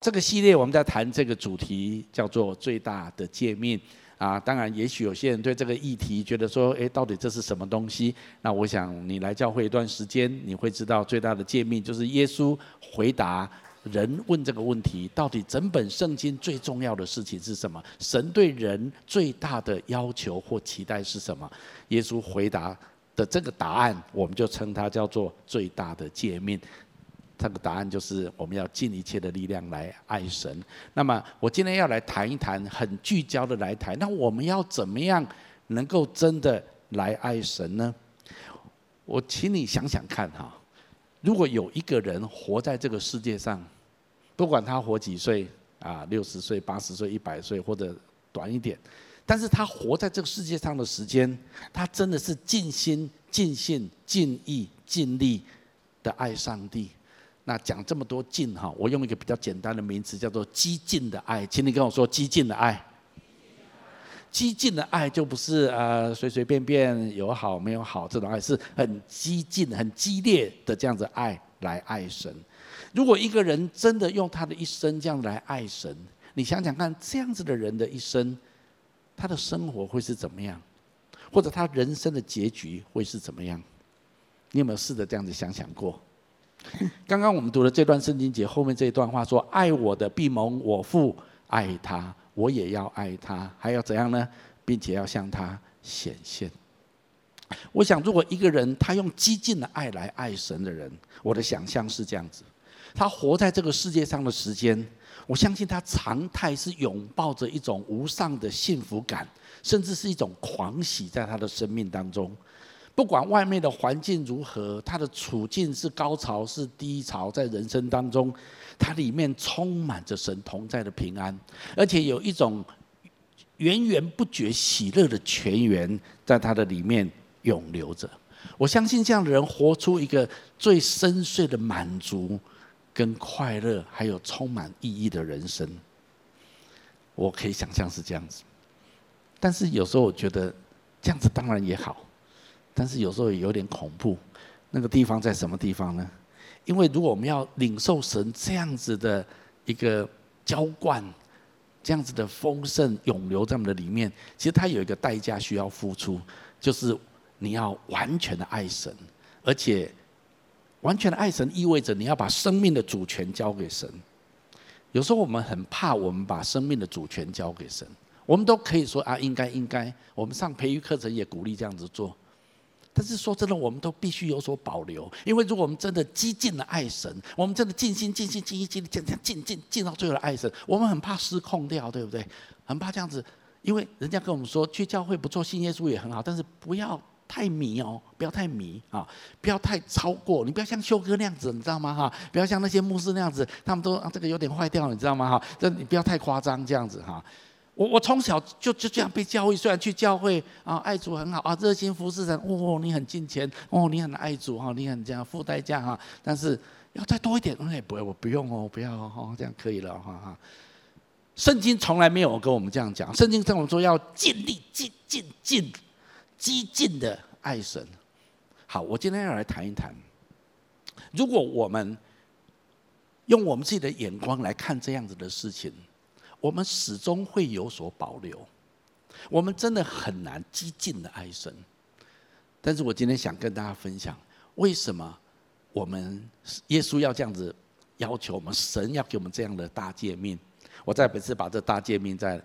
这个系列我们在谈这个主题叫做最大的诫命啊。当然，也许有些人对这个议题觉得说，诶，到底这是什么东西？那我想你来教会一段时间，你会知道最大的诫命就是耶稣回答人问这个问题：到底整本圣经最重要的事情是什么？神对人最大的要求或期待是什么？耶稣回答的这个答案，我们就称它叫做最大的诫命。这个答案就是我们要尽一切的力量来爱神。那么我今天要来谈一谈，很聚焦的来谈。那我们要怎么样能够真的来爱神呢？我请你想想看哈，如果有一个人活在这个世界上，不管他活几岁啊，六十岁、八十岁、一百岁或者短一点，但是他活在这个世界上的时间，他真的是尽心、尽性、尽意、尽力的爱上帝。那讲这么多进哈，我用一个比较简单的名词叫做激进的爱，请你跟我说激进的爱。激进的爱就不是呃随随便便有好没有好这种爱，是很激进、很激烈的这样子爱来爱神。如果一个人真的用他的一生这样来爱神，你想想看，这样子的人的一生，他的生活会是怎么样？或者他人生的结局会是怎么样？你有没有试着这样子想想过？刚刚我们读了这段圣经节后面这一段话说：“爱我的必蒙我父爱他，我也要爱他，还要怎样呢？并且要向他显现。”我想，如果一个人他用激进的爱来爱神的人，我的想象是这样子：他活在这个世界上的时间，我相信他常态是拥抱着一种无上的幸福感，甚至是一种狂喜在他的生命当中。不管外面的环境如何，他的处境是高潮是低潮，在人生当中，他里面充满着神同在的平安，而且有一种源源不绝喜乐的泉源在他的里面涌流着。我相信这样的人活出一个最深邃的满足、跟快乐，还有充满意义的人生。我可以想象是这样子，但是有时候我觉得这样子当然也好。但是有时候也有点恐怖，那个地方在什么地方呢？因为如果我们要领受神这样子的一个浇灌，这样子的丰盛涌流在我们的里面，其实它有一个代价需要付出，就是你要完全的爱神，而且完全的爱神意味着你要把生命的主权交给神。有时候我们很怕我们把生命的主权交给神，我们都可以说啊，应该应该，我们上培育课程也鼓励这样子做。但是说真的，我们都必须有所保留，因为如果我们真的激进的爱神，我们真的尽心尽心尽意尽力这样尽尽尽到最后的爱神，我们很怕失控掉，对不对？很怕这样子，因为人家跟我们说去教会不错，信耶稣也很好，但是不要太迷哦，不要太迷啊，不要太超过，你不要像修哥那样子，你知道吗？哈，不要像那些牧师那样子，他们都啊这个有点坏掉了，你知道吗？哈，这你不要太夸张这样子哈。我我从小就就这样被教育，虽然去教会啊，爱主很好啊，热心服侍神，哦，你很敬虔，哦，你很爱主哈，你很这样付代价哈，但是要再多一点，哎，不，我不用哦，不要哦，这样可以了哈哈。圣经从来没有跟我们这样讲，圣经跟我们说要尽力、尽尽尽、激进的爱神。好，我今天要来谈一谈，如果我们用我们自己的眼光来看这样子的事情。我们始终会有所保留，我们真的很难激进的爱神。但是我今天想跟大家分享，为什么我们耶稣要这样子要求我们，神要给我们这样的大诫命。我再本次把这大诫命再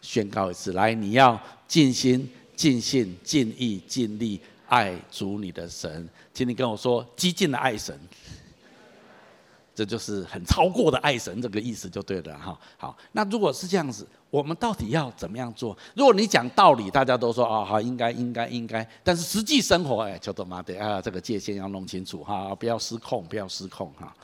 宣告一次：来，你要尽心、尽性、尽意、尽力爱主你的神。请你跟我说，激进的爱神。这就是很超过的爱神这个意思就对了哈。好，那如果是这样子，我们到底要怎么样做？如果你讲道理，大家都说啊好，应该应该应该，但是实际生活哎，求他妈的啊，这个界限要弄清楚哈，不要失控，不要失控哈。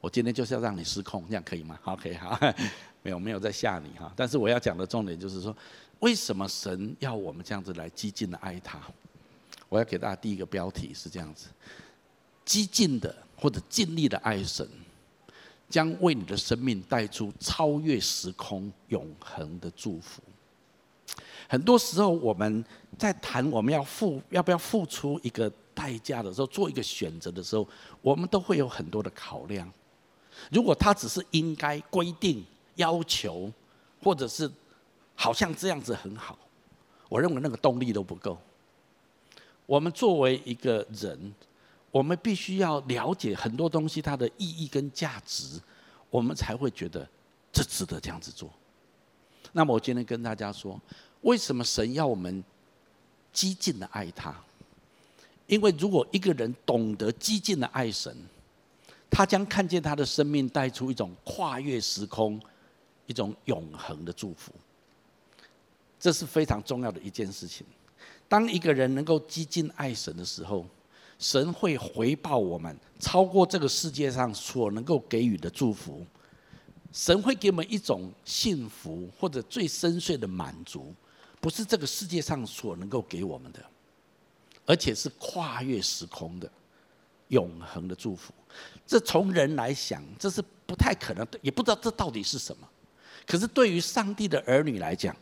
我今天就是要让你失控，这样可以吗？OK 好，没有没有在吓你哈。但是我要讲的重点就是说，为什么神要我们这样子来激进的爱他？我要给大家第一个标题是这样子：激进的。或者尽力的爱神，将为你的生命带出超越时空、永恒的祝福。很多时候，我们在谈我们要付要不要付出一个代价的时候，做一个选择的时候，我们都会有很多的考量。如果他只是应该规定、要求，或者是好像这样子很好，我认为那个动力都不够。我们作为一个人，我们必须要了解很多东西它的意义跟价值，我们才会觉得这值得这样子做。那么我今天跟大家说，为什么神要我们激进的爱他？因为如果一个人懂得激进的爱神，他将看见他的生命带出一种跨越时空、一种永恒的祝福。这是非常重要的一件事情。当一个人能够激进爱神的时候，神会回报我们超过这个世界上所能够给予的祝福。神会给我们一种幸福或者最深邃的满足，不是这个世界上所能够给我们的。而且是跨越时空的永恒的祝福，这从人来想，这是不太可能，也不知道这到底是什么。可是对于上帝的儿女来讲，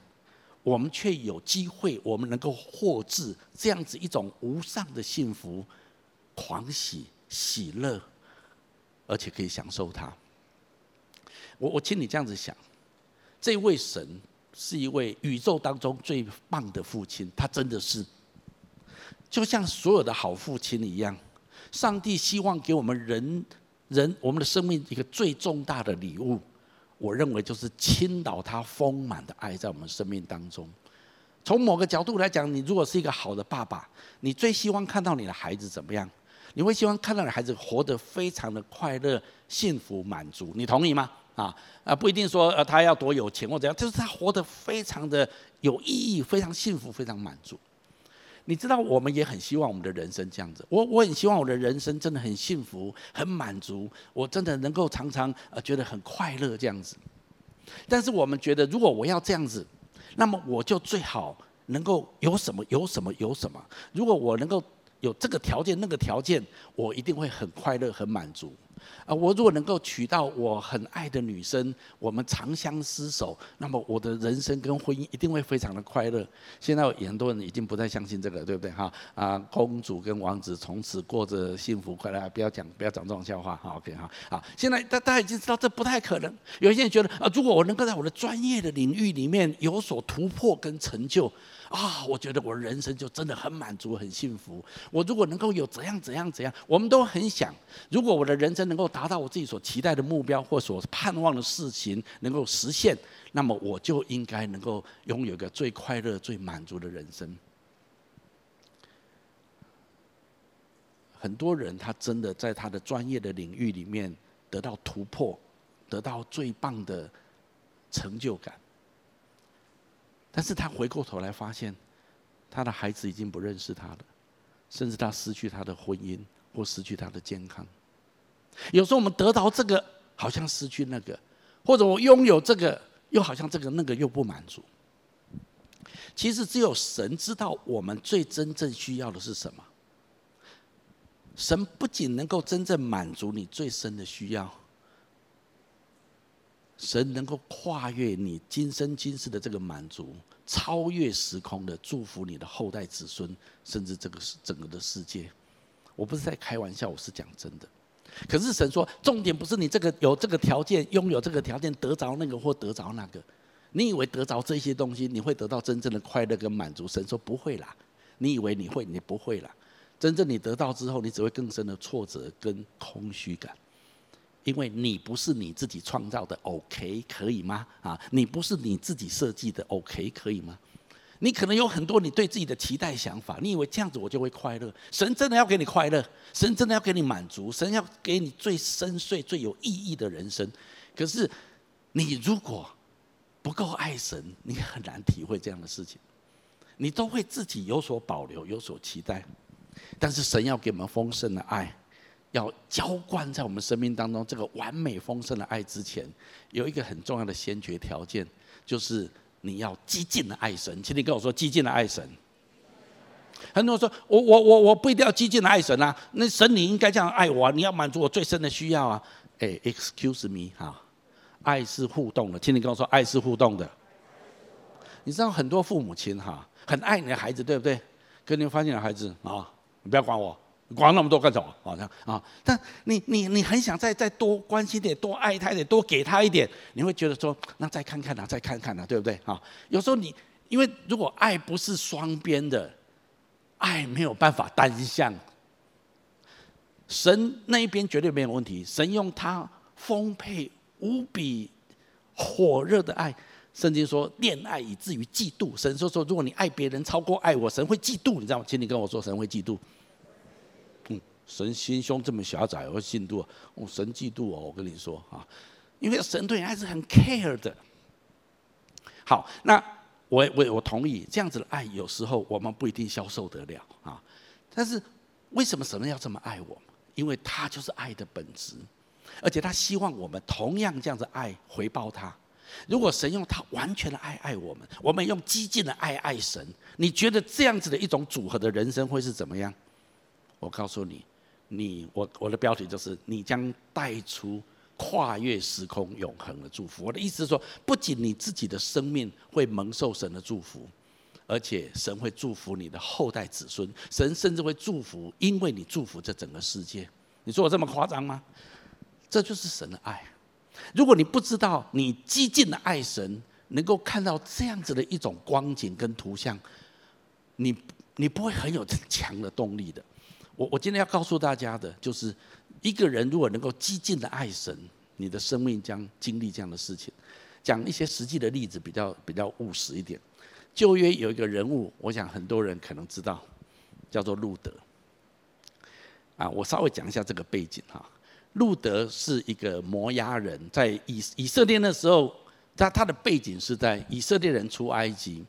我们却有机会，我们能够获致这样子一种无上的幸福、狂喜、喜乐，而且可以享受它。我我请你这样子想，这位神是一位宇宙当中最棒的父亲，他真的是。就像所有的好父亲一样，上帝希望给我们人人我们的生命一个最重大的礼物，我认为就是倾倒他丰满的爱在我们生命当中。从某个角度来讲，你如果是一个好的爸爸，你最希望看到你的孩子怎么样？你会希望看到的孩子活得非常的快乐、幸福、满足。你同意吗？啊啊，不一定说呃他要多有钱或怎样，就是他活得非常的有意义、非常幸福、非常满足。你知道，我们也很希望我们的人生这样子。我我很希望我的人生真的很幸福、很满足，我真的能够常常呃觉得很快乐这样子。但是我们觉得，如果我要这样子，那么我就最好能够有什么有什么有什么。如果我能够有这个条件、那个条件，我一定会很快乐、很满足。啊，我如果能够娶到我很爱的女生，我们长相厮守，那么我的人生跟婚姻一定会非常的快乐。现在很多人已经不再相信这个，对不对？哈啊，公主跟王子从此过着幸福快乐，不要讲不要讲这种笑话。好，OK 哈啊，现在大大家已经知道这不太可能。有些人觉得啊，如果我能够在我的专业的领域里面有所突破跟成就。啊，我觉得我人生就真的很满足、很幸福。我如果能够有怎样怎样怎样，我们都很想。如果我的人生能够达到我自己所期待的目标或所盼望的事情能够实现，那么我就应该能够拥有一个最快乐、最满足的人生。很多人他真的在他的专业的领域里面得到突破，得到最棒的成就感。但是他回过头来发现，他的孩子已经不认识他了，甚至他失去他的婚姻或失去他的健康。有时候我们得到这个，好像失去那个；或者我拥有这个，又好像这个那个又不满足。其实只有神知道我们最真正需要的是什么。神不仅能够真正满足你最深的需要。神能够跨越你今生今世的这个满足，超越时空的祝福你的后代子孙，甚至这个整个的世界。我不是在开玩笑，我是讲真的。可是神说，重点不是你这个有这个条件，拥有这个条件，得着那个或得着那个。你以为得着这些东西，你会得到真正的快乐跟满足？神说不会啦。你以为你会，你不会啦。真正你得到之后，你只会更深的挫折跟空虚感。因为你不是你自己创造的，OK，可以吗？啊，你不是你自己设计的，OK，可以吗？你可能有很多你对自己的期待想法，你以为这样子我就会快乐？神真的要给你快乐，神真的要给你满足，神要给你最深邃、最有意义的人生。可是你如果不够爱神，你很难体会这样的事情。你都会自己有所保留、有所期待，但是神要给我们丰盛的爱。要浇灌在我们生命当中这个完美丰盛的爱之前，有一个很重要的先决条件，就是你要激进的爱神。请你跟我说，激进的爱神。很多人说，我我我我不一定要激进的爱神啊，那神你应该这样爱我啊，你要满足我最深的需要啊。哎，excuse me 哈，爱是互动的，请你跟我说，爱是互动的。你知道很多父母亲哈，很爱你的孩子，对不对？可你发现你的孩子啊，你不要管我。管那么多干什么？好像啊，但你你你很想再再多关心点，多爱他一点，多给他一点，你会觉得说，那再看看呐，再看看呐，对不对？啊，有时候你因为如果爱不是双边的，爱没有办法单向。神那一边绝对没有问题，神用他丰沛无比火热的爱。圣经说，恋爱以至于嫉妒。神说说，如果你爱别人超过爱我，神会嫉妒，你知道吗？请你跟我说，神会嫉妒。神心胸这么狭窄，我会嫉妒。哦，神嫉妒哦，我跟你说啊，因为神对你还是很 care 的。好，那我我我同意，这样子的爱有时候我们不一定消受得了啊。但是为什么神要这么爱我们？因为他就是爱的本质，而且他希望我们同样这样子爱回报他。如果神用他完全的爱爱我们，我们用激进的爱爱神，你觉得这样子的一种组合的人生会是怎么样？我告诉你，你我我的标题就是你将带出跨越时空永恒的祝福。我的意思是说，不仅你自己的生命会蒙受神的祝福，而且神会祝福你的后代子孙，神甚至会祝福，因为你祝福这整个世界。你说我这么夸张吗？这就是神的爱。如果你不知道你激进的爱神，能够看到这样子的一种光景跟图像，你你不会很有 强的动力的。我我今天要告诉大家的就是，一个人如果能够激进的爱神，你的生命将经历这样的事情。讲一些实际的例子，比较比较务实一点。旧约有一个人物，我想很多人可能知道，叫做路德。啊，我稍微讲一下这个背景哈。路德是一个摩押人，在以以色列那时候，他他的背景是在以色列人出埃及，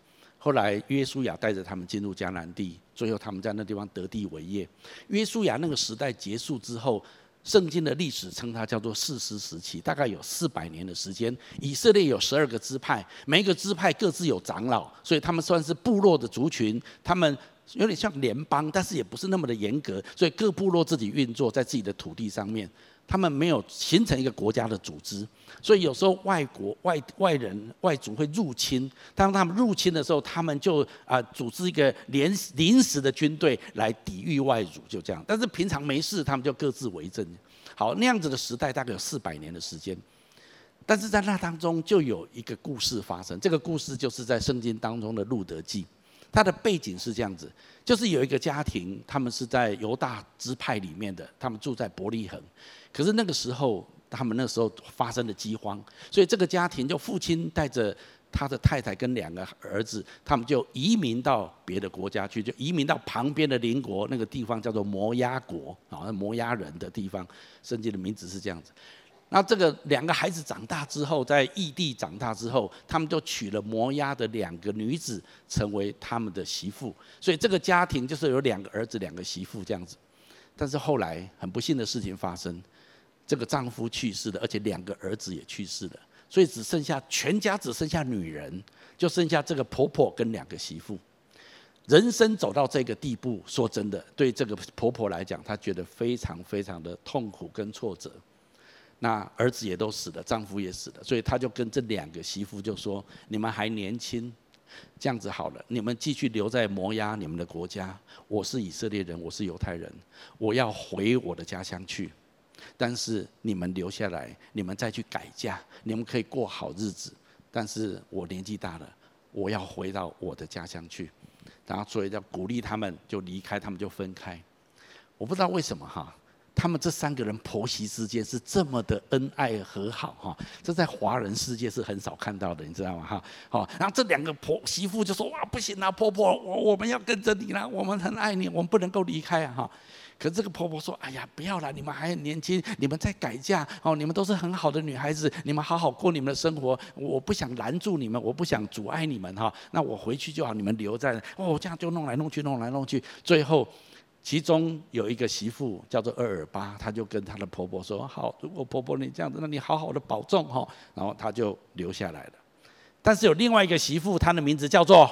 后来约书亚带着他们进入迦南地，最后他们在那地方得地为业。约书亚那个时代结束之后，圣经的历史称它叫做四师时期，大概有四百年的时间。以色列有十二个支派，每一个支派各自有长老，所以他们算是部落的族群，他们有点像联邦，但是也不是那么的严格，所以各部落自己运作在自己的土地上面。他们没有形成一个国家的组织，所以有时候外国外外人外族会入侵。当他们入侵的时候，他们就啊组织一个连临时的军队来抵御外族，就这样。但是平常没事，他们就各自为政。好，那样子的时代大概有四百年的时间。但是在那当中就有一个故事发生，这个故事就是在圣经当中的路德记。他的背景是这样子，就是有一个家庭，他们是在犹大支派里面的，他们住在伯利恒。可是那个时候，他们那时候发生了饥荒，所以这个家庭就父亲带着他的太太跟两个儿子，他们就移民到别的国家去，就移民到旁边的邻国那个地方叫做摩押国啊，那摩押人的地方，圣经的名字是这样子。那这个两个孩子长大之后，在异地长大之后，他们就娶了摩押的两个女子，成为他们的媳妇，所以这个家庭就是有两个儿子，两个媳妇这样子。但是后来很不幸的事情发生。这个丈夫去世了，而且两个儿子也去世了，所以只剩下全家只剩下女人，就剩下这个婆婆跟两个媳妇。人生走到这个地步，说真的，对这个婆婆来讲，她觉得非常非常的痛苦跟挫折。那儿子也都死了，丈夫也死了，所以她就跟这两个媳妇就说：“你们还年轻，这样子好了，你们继续留在摩押你们的国家。我是以色列人，我是犹太人，我要回我的家乡去。”但是你们留下来，你们再去改嫁，你们可以过好日子。但是我年纪大了，我要回到我的家乡去。然后所以要鼓励他们，就离开，他们就分开。我不知道为什么哈，他们这三个人婆媳之间是这么的恩爱和好哈，这在华人世界是很少看到的，你知道吗哈？好，然后这两个婆媳妇就说哇，不行啊，婆婆，我我们要跟着你了，我们很爱你，我们不能够离开啊哈。可这个婆婆说：“哎呀，不要了，你们还很年轻，你们在改嫁哦，你们都是很好的女孩子，你们好好过你们的生活。我不想拦住你们，我不想阻碍你们哈。那我回去就好，你们留在哦，这样就弄来弄去，弄来弄去。最后，其中有一个媳妇叫做厄尔巴，她就跟她的婆婆说：好，如果婆婆你这样子，那你好好的保重哈。然后她就留下来了。但是有另外一个媳妇，她的名字叫做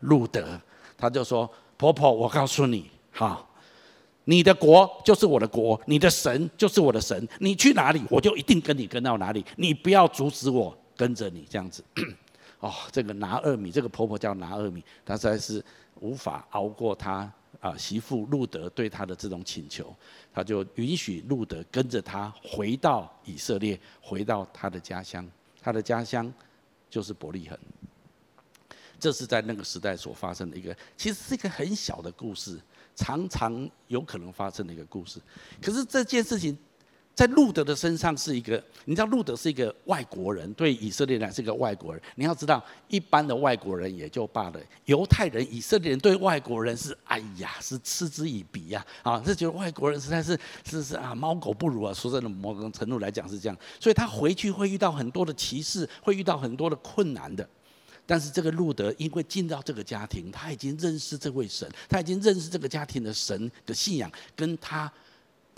路德，她就说：婆婆，我告诉你，哈。”你的国就是我的国，你的神就是我的神。你去哪里，我就一定跟你跟到哪里。你不要阻止我跟着你这样子。哦，这个拿二米，这个婆婆叫拿二米，她实在是无法熬过她啊媳妇路德对他的这种请求，他就允许路德跟着他回到以色列，回到他的家乡。他的家乡就是伯利恒。这是在那个时代所发生的一个，其实是一个很小的故事，常常有可能发生的一个故事。可是这件事情。在路德的身上是一个，你知道路德是一个外国人，对以色列人是一个外国人。你要知道，一般的外国人也就罢了，犹太人、以色列人对外国人是哎呀，是嗤之以鼻呀，啊，是觉得外国人实在是是是啊，猫狗不如啊。说真的，某种程度来讲是这样，所以他回去会遇到很多的歧视，会遇到很多的困难的。但是这个路德因为进到这个家庭，他已经认识这位神，他已经认识这个家庭的神的信仰，跟他。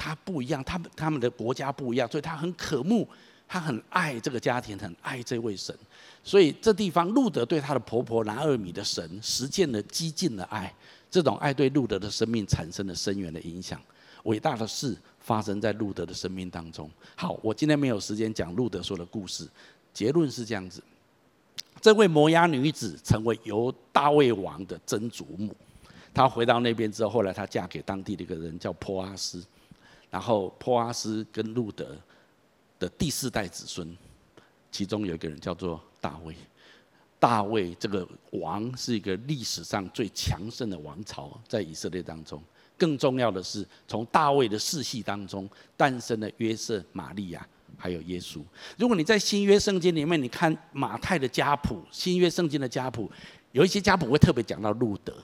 他不一样，他们他们的国家不一样，所以他很渴慕，他很爱这个家庭，很爱这位神。所以这地方路德对他的婆婆拿二米的神实践了激进的爱，这种爱对路德的生命产生了深远的影响。伟大的事发生在路德的生命当中。好，我今天没有时间讲路德说的故事，结论是这样子：这位摩押女子成为由大卫王的曾祖母。她回到那边之后，后来她嫁给当地的一个人叫波阿斯。然后波阿斯跟路德的第四代子孙，其中有一个人叫做大卫。大卫这个王是一个历史上最强盛的王朝，在以色列当中。更重要的是，从大卫的世系当中诞生了约瑟、玛利亚，还有耶稣。如果你在新约圣经里面，你看马太的家谱，新约圣经的家谱，有一些家谱会特别讲到路德。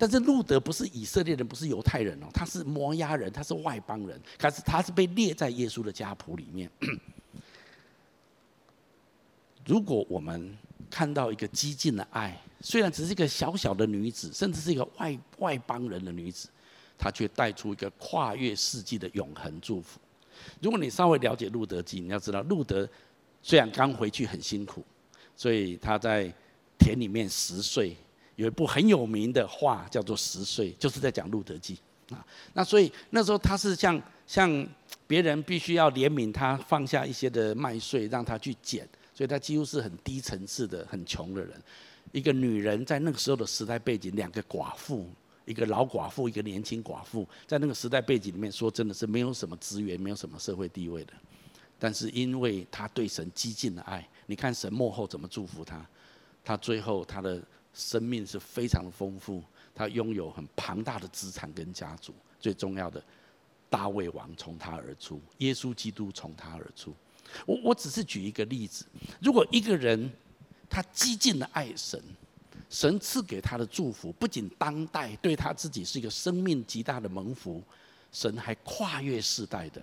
但是路德不是以色列人，不是犹太人哦，他是摩押人，他是外邦人，可是他是被列在耶稣的家谱里面。如果我们看到一个激进的爱，虽然只是一个小小的女子，甚至是一个外外邦人的女子，她却带出一个跨越世纪的永恒祝福。如果你稍微了解路德记，你要知道路德虽然刚回去很辛苦，所以他在田里面拾穗。有一部很有名的画叫做《十岁》，就是在讲路德记啊。那所以那时候他是像像别人必须要怜悯他，放下一些的麦穗让他去捡，所以他几乎是很低层次的、很穷的人。一个女人在那个时候的时代背景，两个寡妇，一个老寡妇，一个年轻寡妇，在那个时代背景里面，说真的是没有什么资源，没有什么社会地位的。但是因为他对神激进的爱，你看神幕后怎么祝福他，他最后他的。生命是非常的丰富，他拥有很庞大的资产跟家族。最重要的，大卫王从他而出，耶稣基督从他而出。我我只是举一个例子，如果一个人他激进的爱神，神赐给他的祝福，不仅当代对他自己是一个生命极大的蒙福，神还跨越世代的、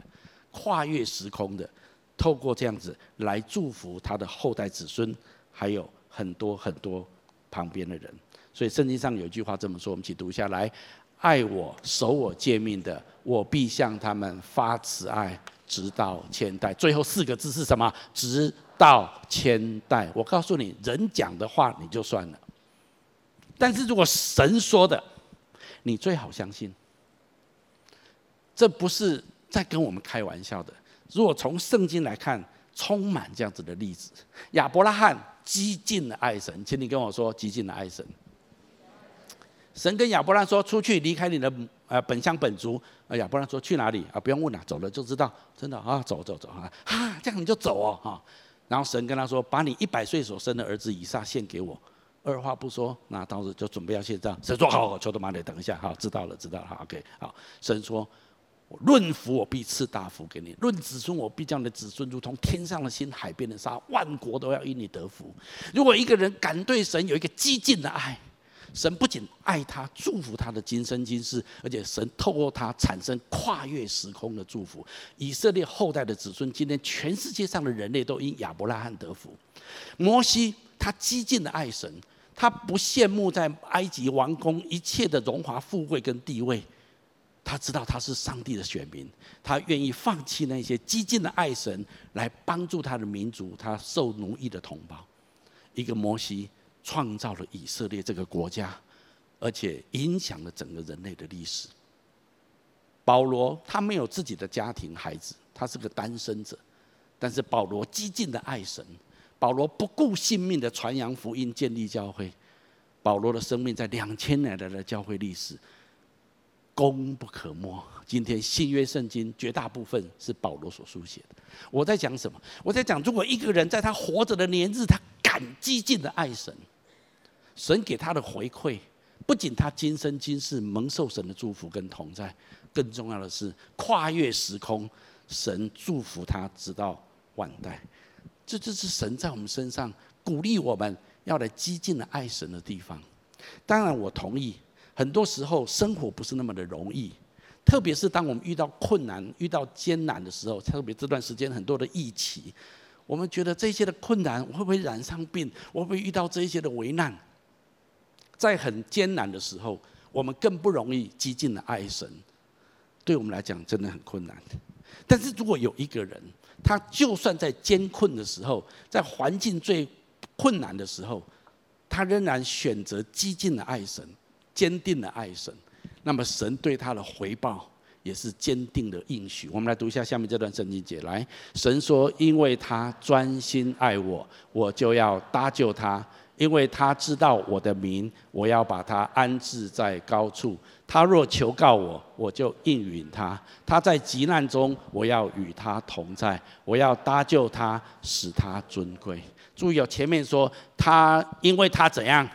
跨越时空的，透过这样子来祝福他的后代子孙，还有很多很多。旁边的人，所以圣经上有一句话这么说，我们一起读下来：爱我、守我诫命的，我必向他们发慈爱，直到千代。最后四个字是什么？直到千代。我告诉你，人讲的话你就算了，但是如果神说的，你最好相信。这不是在跟我们开玩笑的。如果从圣经来看，充满这样子的例子，亚伯拉罕。激进的爱神，请你跟我说，激进的爱神。神跟亚伯兰说：“出去，离开你的呃本乡本族。”啊，亚伯兰说：“去哪里？啊，不用问了，走了就知道。”真的啊，走走走啊，啊，这样你就走哦，哈。然后神跟他说：“把你一百岁所生的儿子以撒献给我。”二话不说，那当时就准备要献上。神说：“好，好，求他妈的，等一下，好，知道了，知道了，好，OK，好。”神说。我论福，我必赐大福给你；论子孙，我必将你的子孙如同天上的星、海边的沙，万国都要因你得福。如果一个人敢对神有一个激进的爱，神不仅爱他、祝福他的今生今世，而且神透过他产生跨越时空的祝福。以色列后代的子孙，今天全世界上的人类都因亚伯拉罕得福。摩西他激进的爱神，他不羡慕在埃及王宫一切的荣华富贵跟地位。他知道他是上帝的选民，他愿意放弃那些激进的爱神，来帮助他的民族，他受奴役的同胞。一个摩西创造了以色列这个国家，而且影响了整个人类的历史。保罗他没有自己的家庭孩子，他是个单身者，但是保罗激进的爱神，保罗不顾性命的传扬福音，建立教会。保罗的生命在两千年来的教会历史。功不可没。今天新约圣经绝大部分是保罗所书写的。我在讲什么？我在讲，如果一个人在他活着的年日，他敢激进的爱神，神给他的回馈，不仅他今生今世蒙受神的祝福跟同在，更重要的是跨越时空，神祝福他直到万代。这就是神在我们身上鼓励我们要来激进的爱神的地方。当然，我同意，很多时候生活不是那么的容易。特别是当我们遇到困难、遇到艰难的时候，特别这段时间很多的疫情，我们觉得这些的困难，我会不会染上病？我会不会遇到这些的危难？在很艰难的时候，我们更不容易激进的爱神。对我们来讲，真的很困难。但是如果有一个人，他就算在艰困的时候，在环境最困难的时候，他仍然选择激进的爱神，坚定的爱神。那么神对他的回报也是坚定的应许。我们来读一下下面这段圣经节。来，神说：“因为他专心爱我，我就要搭救他；因为他知道我的名，我要把他安置在高处。他若求告我，我就应允他。他在急难中，我要与他同在，我要搭救他，使他尊贵。”注意哦，前面说他，因为他怎样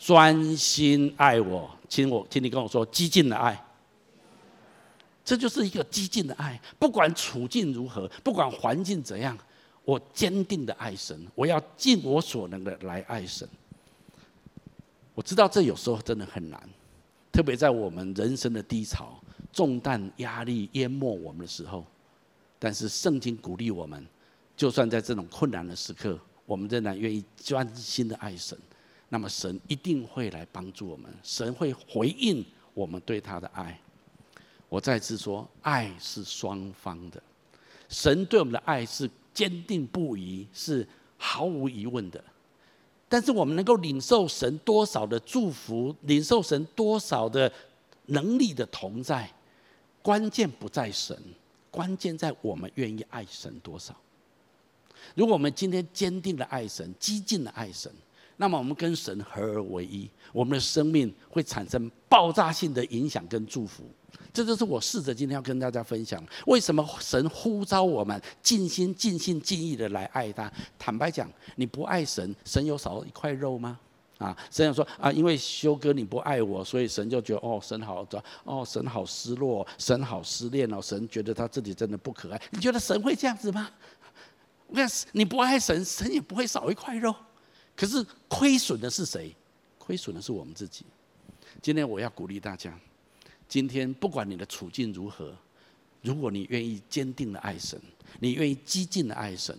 专心爱我。请我，请你跟我说，激进的爱，这就是一个激进的爱。不管处境如何，不管环境怎样，我坚定的爱神，我要尽我所能的来爱神。我知道这有时候真的很难，特别在我们人生的低潮、重担、压力淹没我们的时候。但是圣经鼓励我们，就算在这种困难的时刻，我们仍然愿意专心的爱神。那么神一定会来帮助我们，神会回应我们对他的爱。我再次说，爱是双方的，神对我们的爱是坚定不移，是毫无疑问的。但是我们能够领受神多少的祝福，领受神多少的能力的同在，关键不在神，关键在我们愿意爱神多少。如果我们今天坚定的爱神，激进的爱神。那么我们跟神合而为一，我们的生命会产生爆炸性的影响跟祝福。这就是我试着今天要跟大家分享，为什么神呼召我们尽心、尽心、尽意的来爱他。坦白讲，你不爱神，神有少一块肉吗？啊，神想说啊，因为修哥你不爱我，所以神就觉得哦，神好，哦，神好失落，神好失恋哦，神觉得他自己真的不可爱。你觉得神会这样子吗？我看你不爱神，神也不会少一块肉。可是亏损的是谁？亏损的是我们自己。今天我要鼓励大家，今天不管你的处境如何，如果你愿意坚定的爱神，你愿意激进的爱神，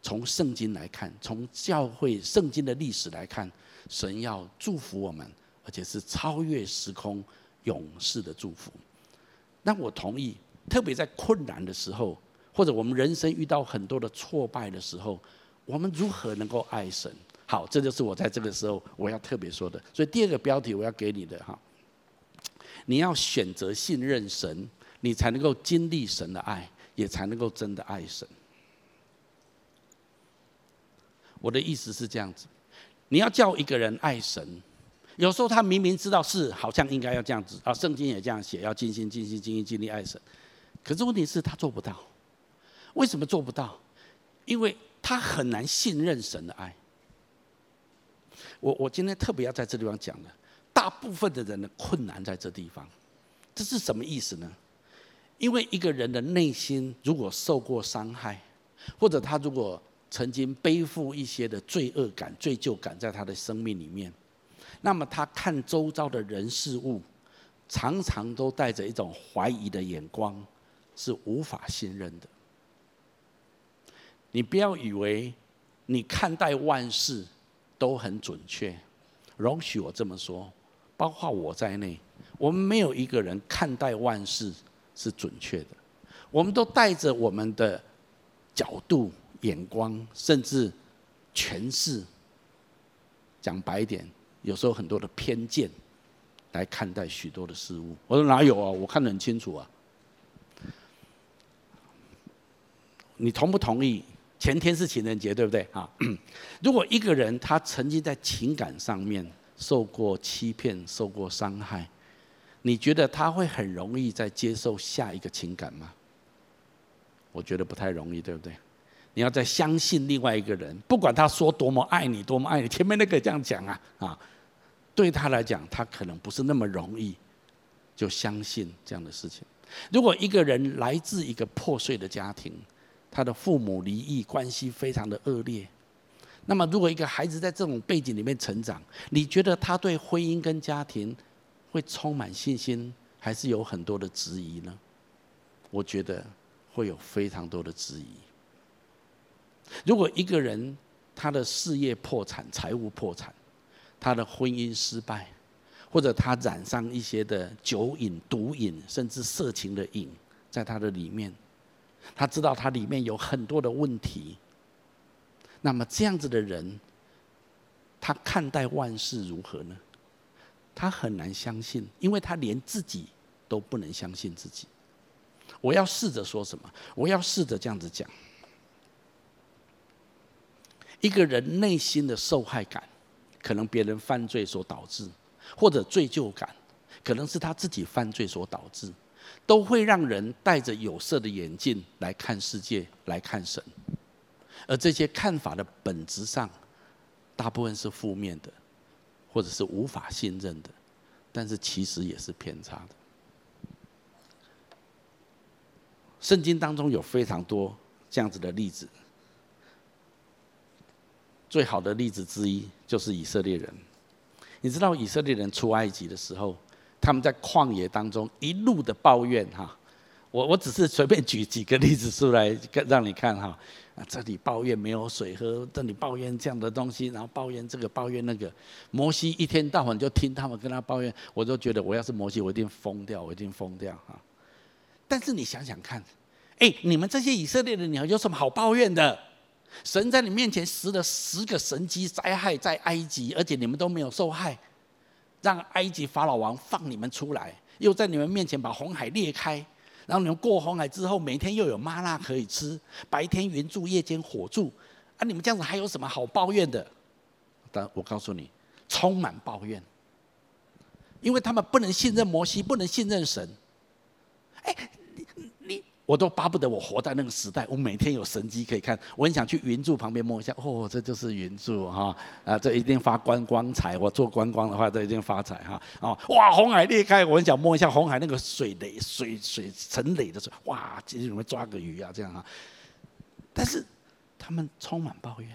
从圣经来看，从教会圣经的历史来看，神要祝福我们，而且是超越时空、永世的祝福。那我同意，特别在困难的时候，或者我们人生遇到很多的挫败的时候，我们如何能够爱神？好，这就是我在这个时候我要特别说的。所以第二个标题我要给你的哈，你要选择信任神，你才能够经历神的爱，也才能够真的爱神。我的意思是这样子，你要叫一个人爱神，有时候他明明知道是好像应该要这样子啊，圣经也这样写，要尽心尽心尽心尽力爱神，可是问题是他做不到。为什么做不到？因为他很难信任神的爱。我我今天特别要在这地方讲的，大部分的人的困难在这地方，这是什么意思呢？因为一个人的内心如果受过伤害，或者他如果曾经背负一些的罪恶感、罪疚感在他的生命里面，那么他看周遭的人事物，常常都带着一种怀疑的眼光，是无法信任的。你不要以为你看待万事。都很准确，容许我这么说，包括我在内，我们没有一个人看待万事是准确的，我们都带着我们的角度、眼光，甚至诠释。讲白一点，有时候很多的偏见来看待许多的事物。我说哪有啊？我看得很清楚啊。你同不同意？前天是情人节，对不对？啊，如果一个人他曾经在情感上面受过欺骗、受过伤害，你觉得他会很容易再接受下一个情感吗？我觉得不太容易，对不对？你要再相信另外一个人，不管他说多么爱你，多么爱你，前面那个这样讲啊啊，对他来讲，他可能不是那么容易就相信这样的事情。如果一个人来自一个破碎的家庭，他的父母离异，关系非常的恶劣。那么，如果一个孩子在这种背景里面成长，你觉得他对婚姻跟家庭会充满信心，还是有很多的质疑呢？我觉得会有非常多的质疑。如果一个人他的事业破产、财务破产，他的婚姻失败，或者他染上一些的酒瘾、毒瘾，甚至色情的瘾，在他的里面，他知道他里面有很多的问题。那么这样子的人，他看待万事如何呢？他很难相信，因为他连自己都不能相信自己。我要试着说什么？我要试着这样子讲：一个人内心的受害感，可能别人犯罪所导致，或者罪疚感，可能是他自己犯罪所导致，都会让人戴着有色的眼镜来看世界，来看神。而这些看法的本质上，大部分是负面的，或者是无法信任的，但是其实也是偏差的。圣经当中有非常多这样子的例子，最好的例子之一就是以色列人。你知道以色列人出埃及的时候，他们在旷野当中一路的抱怨哈。我我只是随便举几个例子出来，让你看哈。啊，这里抱怨没有水喝，这里抱怨这样的东西，然后抱怨这个，抱怨那个。摩西一天到晚就听他们跟他抱怨，我就觉得我要是摩西，我一定疯掉，我一定疯掉哈。但是你想想看，哎，你们这些以色列的鸟有什么好抱怨的？神在你面前施了十个神迹灾害在埃及，而且你们都没有受害，让埃及法老王放你们出来，又在你们面前把红海裂开。然后你们过红海之后，每天又有吗哪可以吃，白天云柱，夜间火柱，啊，你们这样子还有什么好抱怨的？但我告诉你，充满抱怨，因为他们不能信任摩西，不能信任神。哎。我都巴不得我活在那个时代，我每天有神机可以看。我很想去云柱旁边摸一下，哦，这就是云柱哈，啊，这一定发观光财。我做观光的话，这一定发财哈。哦，哇，红海裂开，我很想摸一下红海那个水雷、水水沉雷的时候，哇，今天有没有抓个鱼啊？这样哈。但是他们充满抱怨，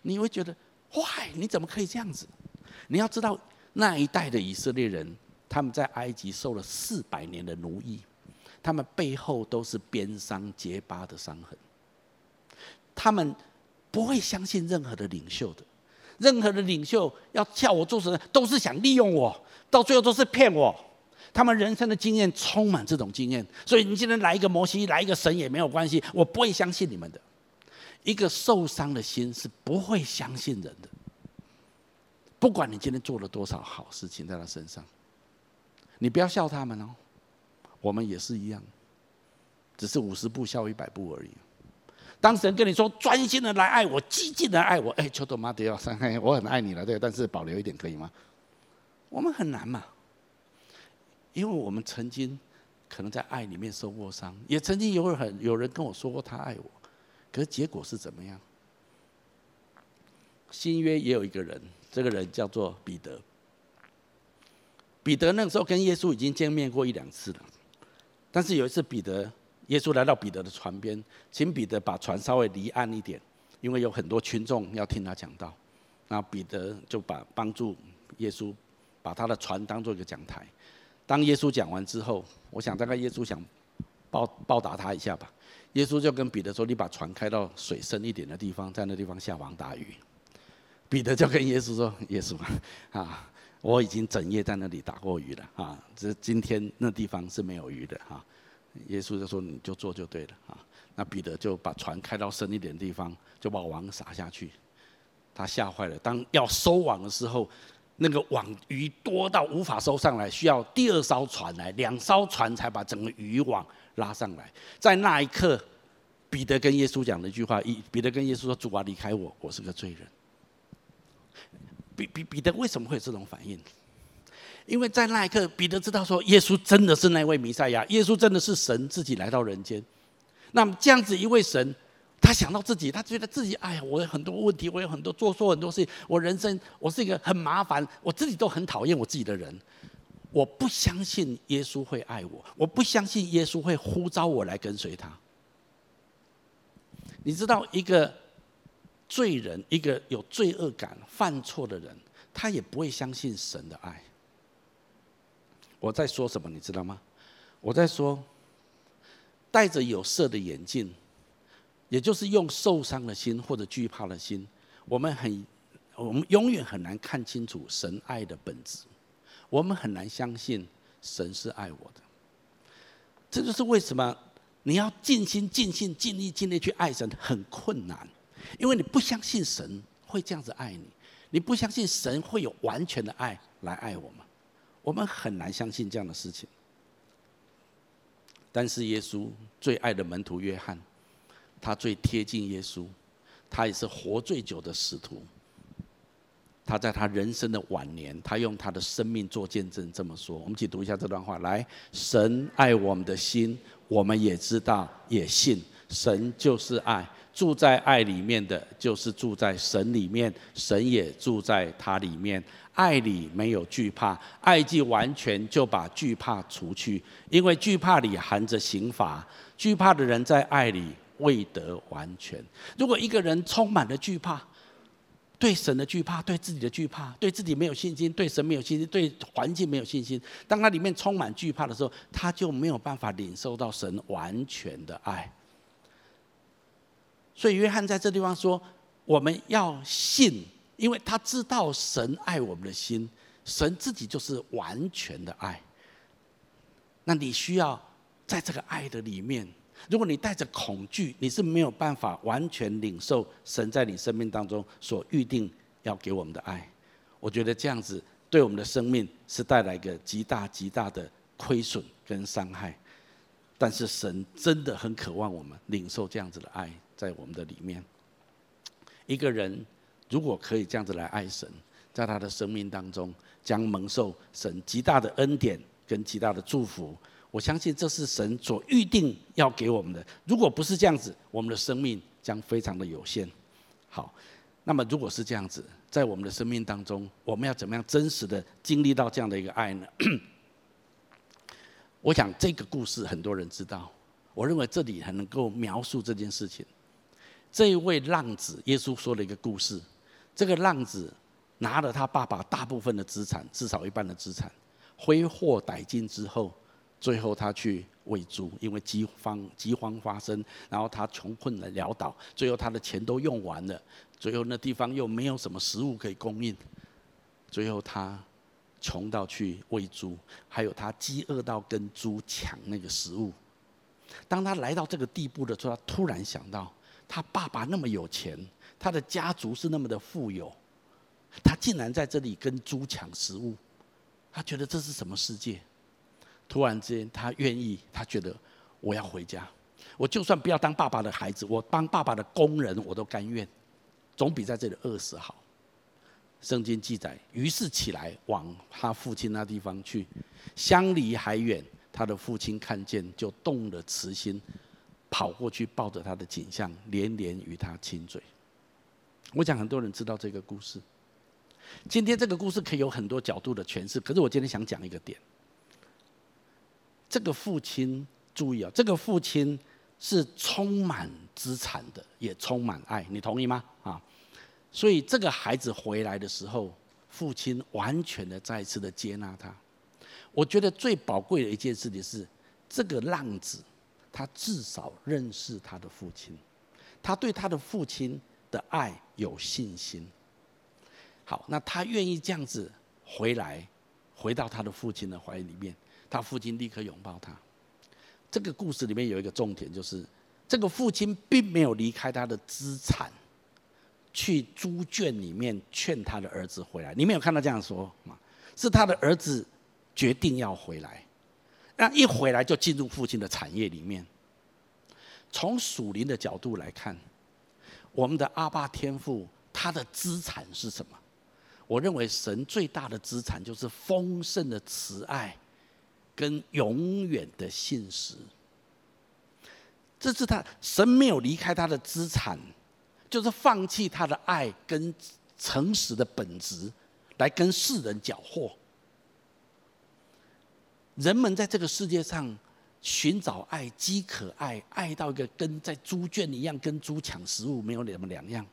你会觉得，哇，你怎么可以这样子？你要知道，那一代的以色列人，他们在埃及受了四百年的奴役。他们背后都是鞭伤结疤的伤痕，他们不会相信任何的领袖的，任何的领袖要叫我做什么，都是想利用我，到最后都是骗我。他们人生的经验充满这种经验，所以你今天来一个摩西，来一个神也没有关系，我不会相信你们的。一个受伤的心是不会相信人的，不管你今天做了多少好事情在他身上，你不要笑他们哦。我们也是一样，只是五十步笑一百步而已。当神跟你说专心的来爱我，激进的爱我，哎，求多妈的要伤害，我很爱你了，对，但是保留一点可以吗？我们很难嘛，因为我们曾经可能在爱里面受过伤，也曾经有很有人跟我说过他爱我，可是结果是怎么样？新约也有一个人，这个人叫做彼得。彼得那时候跟耶稣已经见面过一两次了。但是有一次，彼得耶稣来到彼得的船边，请彼得把船稍微离岸一点，因为有很多群众要听他讲道。那彼得就把帮助耶稣把他的船当做一个讲台。当耶稣讲完之后，我想大概耶稣想报报答他一下吧。耶稣就跟彼得说：“你把船开到水深一点的地方，在那地方下网打鱼。”彼得就跟耶稣说：“耶稣啊。”我已经整夜在那里打过鱼了啊！只是今天那地方是没有鱼的哈。耶稣就说：“你就做就对了啊。”那彼得就把船开到深一点的地方，就把网撒下去。他吓坏了。当要收网的时候，那个网鱼多到无法收上来，需要第二艘船来，两艘船才把整个渔网拉上来。在那一刻，彼得跟耶稣讲了一句话：“一彼得跟耶稣说，主啊，离开我，我是个罪人。”彼彼彼得为什么会有这种反应？因为在那一刻，彼得知道说，耶稣真的是那位弥赛亚，耶稣真的是神自己来到人间。那么这样子一位神，他想到自己，他觉得自己，哎呀，我有很多问题，我有很多做错很多事情，我人生我是一个很麻烦，我自己都很讨厌我自己的人。我不相信耶稣会爱我，我不相信耶稣会呼召我来跟随他。你知道，一个罪人，一个有罪恶感、犯错的人，他也不会相信神的爱。我在说什么，你知道吗？我在说，戴着有色的眼镜，也就是用受伤的心或者惧怕的心，我们很，我们永远很难看清楚神爱的本质。我们很难相信神是爱我的，这就是为什么你要尽心、尽心、尽力、尽力去爱神很困难，因为你不相信神会这样子爱你，你不相信神会有完全的爱来爱我们，我们很难相信这样的事情。但是耶稣最爱的门徒约翰，他最贴近耶稣，他也是活最久的使徒。他在他人生的晚年，他用他的生命做见证，这么说。我们一起读一下这段话：来，神爱我们的心，我们也知道，也信。神就是爱，住在爱里面的，就是住在神里面，神也住在他里面。爱里没有惧怕，爱既完全，就把惧怕除去，因为惧怕里含着刑罚。惧怕的人在爱里未得完全。如果一个人充满了惧怕，对神的惧怕，对自己的惧怕，对自己没有信心，对神没有信心，对环境没有信心。当他里面充满惧怕的时候，他就没有办法领受到神完全的爱。所以约翰在这地方说：“我们要信，因为他知道神爱我们的心，神自己就是完全的爱。那你需要在这个爱的里面。”如果你带着恐惧，你是没有办法完全领受神在你生命当中所预定要给我们的爱。我觉得这样子对我们的生命是带来一个极大极大的亏损跟伤害。但是神真的很渴望我们领受这样子的爱在我们的里面。一个人如果可以这样子来爱神，在他的生命当中将蒙受神极大的恩典跟极大的祝福。我相信这是神所预定要给我们的。如果不是这样子，我们的生命将非常的有限。好，那么如果是这样子，在我们的生命当中，我们要怎么样真实的经历到这样的一个爱呢？我想这个故事很多人知道。我认为这里很能够描述这件事情。这一位浪子，耶稣说了一个故事。这个浪子拿了他爸爸大部分的资产，至少一半的资产，挥霍殆尽之后。最后他去喂猪，因为饥荒饥荒发生，然后他穷困的潦倒，最后他的钱都用完了，最后那地方又没有什么食物可以供应，最后他穷到去喂猪，还有他饥饿到跟猪抢那个食物。当他来到这个地步的时候，他突然想到，他爸爸那么有钱，他的家族是那么的富有，他竟然在这里跟猪抢食物，他觉得这是什么世界？突然之间，他愿意，他觉得我要回家，我就算不要当爸爸的孩子，我当爸爸的工人我都甘愿，总比在这里饿死好。圣经记载，于是起来往他父亲那地方去，相离还远，他的父亲看见就动了慈心，跑过去抱着他的颈项，连连与他亲嘴。我想很多人知道这个故事。今天这个故事可以有很多角度的诠释，可是我今天想讲一个点。这个父亲注意啊，这个父亲是充满资产的，也充满爱，你同意吗？啊，所以这个孩子回来的时候，父亲完全的再一次的接纳他。我觉得最宝贵的一件事情是，这个浪子他至少认识他的父亲，他对他的父亲的爱有信心。好，那他愿意这样子回来，回到他的父亲的怀里面。他父亲立刻拥抱他。这个故事里面有一个重点，就是这个父亲并没有离开他的资产，去猪圈里面劝他的儿子回来。你没有看到这样说吗？是他的儿子决定要回来，那一回来就进入父亲的产业里面。从属灵的角度来看，我们的阿爸天父他的资产是什么？我认为神最大的资产就是丰盛的慈爱，跟永远的信实。这是他神没有离开他的资产，就是放弃他的爱跟诚实的本质，来跟世人缴获。人们在这个世界上寻找爱、饥渴爱，爱到一个跟在猪圈一样，跟猪抢食物没有什么两样。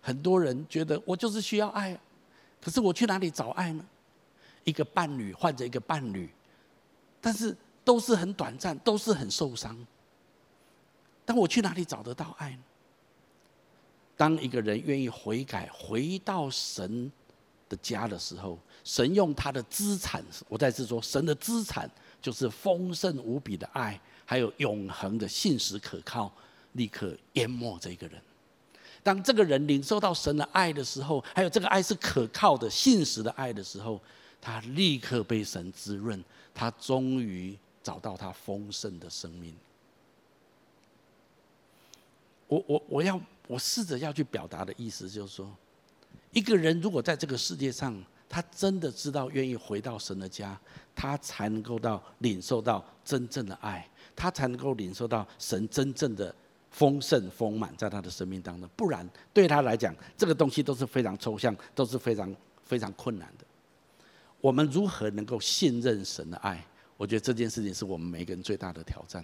很多人觉得我就是需要爱。可是我去哪里找爱呢？一个伴侣换着一个伴侣，但是都是很短暂，都是很受伤。但我去哪里找得到爱呢？当一个人愿意悔改，回到神的家的时候，神用他的资产，我再次说，神的资产就是丰盛无比的爱，还有永恒的信实可靠，立刻淹没这个人。当这个人领受到神的爱的时候，还有这个爱是可靠的、信实的爱的时候，他立刻被神滋润，他终于找到他丰盛的生命。我我我要我试着要去表达的意思就是说，一个人如果在这个世界上，他真的知道愿意回到神的家，他才能够到领受到真正的爱，他才能够领受到神真正的。丰盛丰满在他的生命当中，不然对他来讲，这个东西都是非常抽象，都是非常非常困难的。我们如何能够信任神的爱？我觉得这件事情是我们每个人最大的挑战。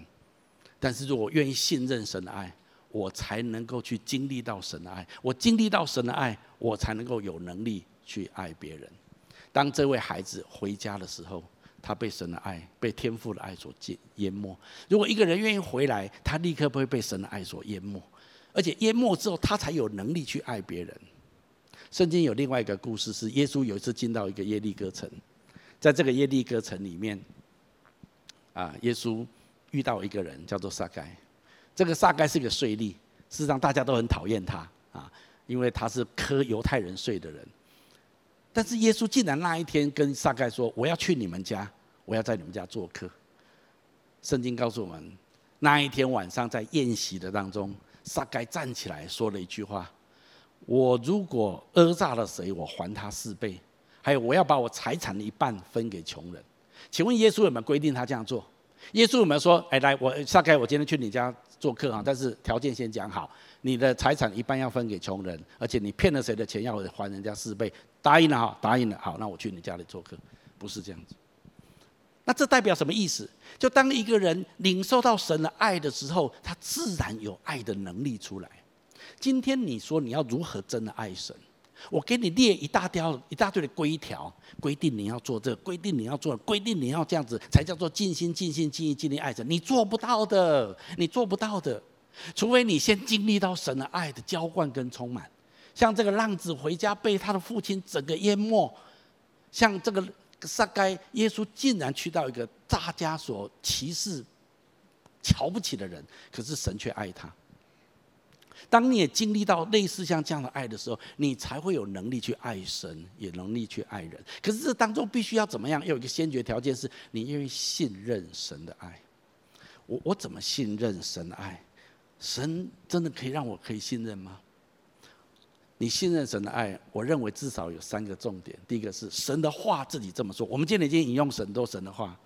但是如果愿意信任神的爱，我才能够去经历到神的爱。我经历到神的爱，我才能够有能力去爱别人。当这位孩子回家的时候。他被神的爱、被天父的爱所淹没。如果一个人愿意回来，他立刻会被神的爱所淹没，而且淹没之后，他才有能力去爱别人。圣经有另外一个故事，是耶稣有一次进到一个耶利哥城，在这个耶利哥城里面，啊，耶稣遇到一个人叫做撒该。这个撒该是个税吏，事实上大家都很讨厌他啊，因为他是磕犹太人税的人。但是耶稣竟然那一天跟撒该说：“我要去你们家，我要在你们家做客。”圣经告诉我们，那一天晚上在宴席的当中，撒该站起来说了一句话：“我如果讹诈了谁，我还他四倍。还有，我要把我财产的一半分给穷人。”请问耶稣有没有规定他这样做？耶稣有没有说：“哎，来，我撒该，我今天去你家做客哈，但是条件先讲好。”你的财产一半要分给穷人，而且你骗了谁的钱要还人家四倍，答应了哈，答应了，好，那我去你家里做客，不是这样子。那这代表什么意思？就当一个人领受到神的爱的时候，他自然有爱的能力出来。今天你说你要如何真的爱神？我给你列一大条一大堆的规条，规定你要做这个，规定你要做，规定你要这样子，才叫做尽心尽心尽意尽力爱神。你做不到的，你做不到的。除非你先经历到神的爱的浇灌跟充满，像这个浪子回家被他的父亲整个淹没，像这个撒该，耶稣竟然去到一个大家所歧视、瞧不起的人，可是神却爱他。当你也经历到类似像这样的爱的时候，你才会有能力去爱神，也能力去爱人。可是这当中必须要怎么样？要有一个先决条件是，你愿意信任神的爱。我我怎么信任神的爱？神真的可以让我可以信任吗？你信任神的爱，我认为至少有三个重点。第一个是神的话自己这么说，我们今天已经引用很多神的话。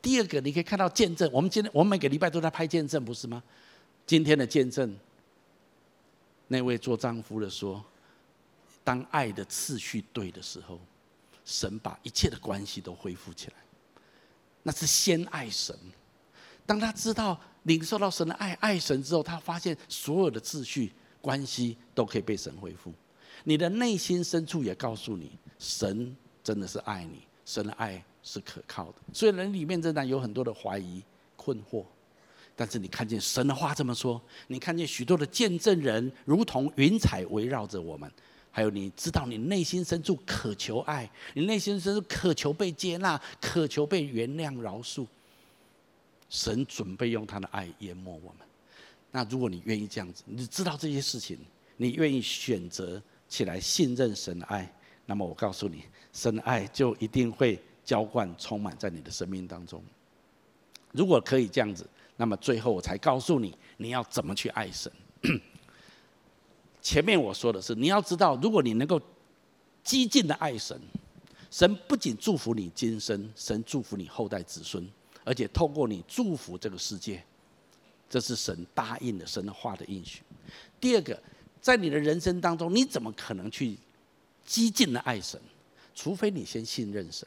第二个，你可以看到见证，我们今天我们每个礼拜都在拍见证，不是吗？今天的见证，那位做丈夫的说，当爱的次序对的时候，神把一切的关系都恢复起来，那是先爱神。当他知道领受到神的爱，爱神之后，他发现所有的秩序关系都可以被神恢复。你的内心深处也告诉你，神真的是爱你，神的爱是可靠的。所以人里面仍然有很多的怀疑、困惑，但是你看见神的话这么说，你看见许多的见证人如同云彩围绕着我们，还有你知道你内心深处渴求爱，你内心深处渴求被接纳，渴求被原谅饶恕。神准备用他的爱淹没我们。那如果你愿意这样子，你知道这些事情，你愿意选择起来信任神的爱，那么我告诉你，神的爱就一定会浇灌充满在你的生命当中。如果可以这样子，那么最后我才告诉你，你要怎么去爱神。前面我说的是，你要知道，如果你能够激进的爱神。神不仅祝福你今生，神祝福你后代子孙，而且透过你祝福这个世界，这是神答应的神的话的应许。第二个，在你的人生当中，你怎么可能去激进的爱神？除非你先信任神，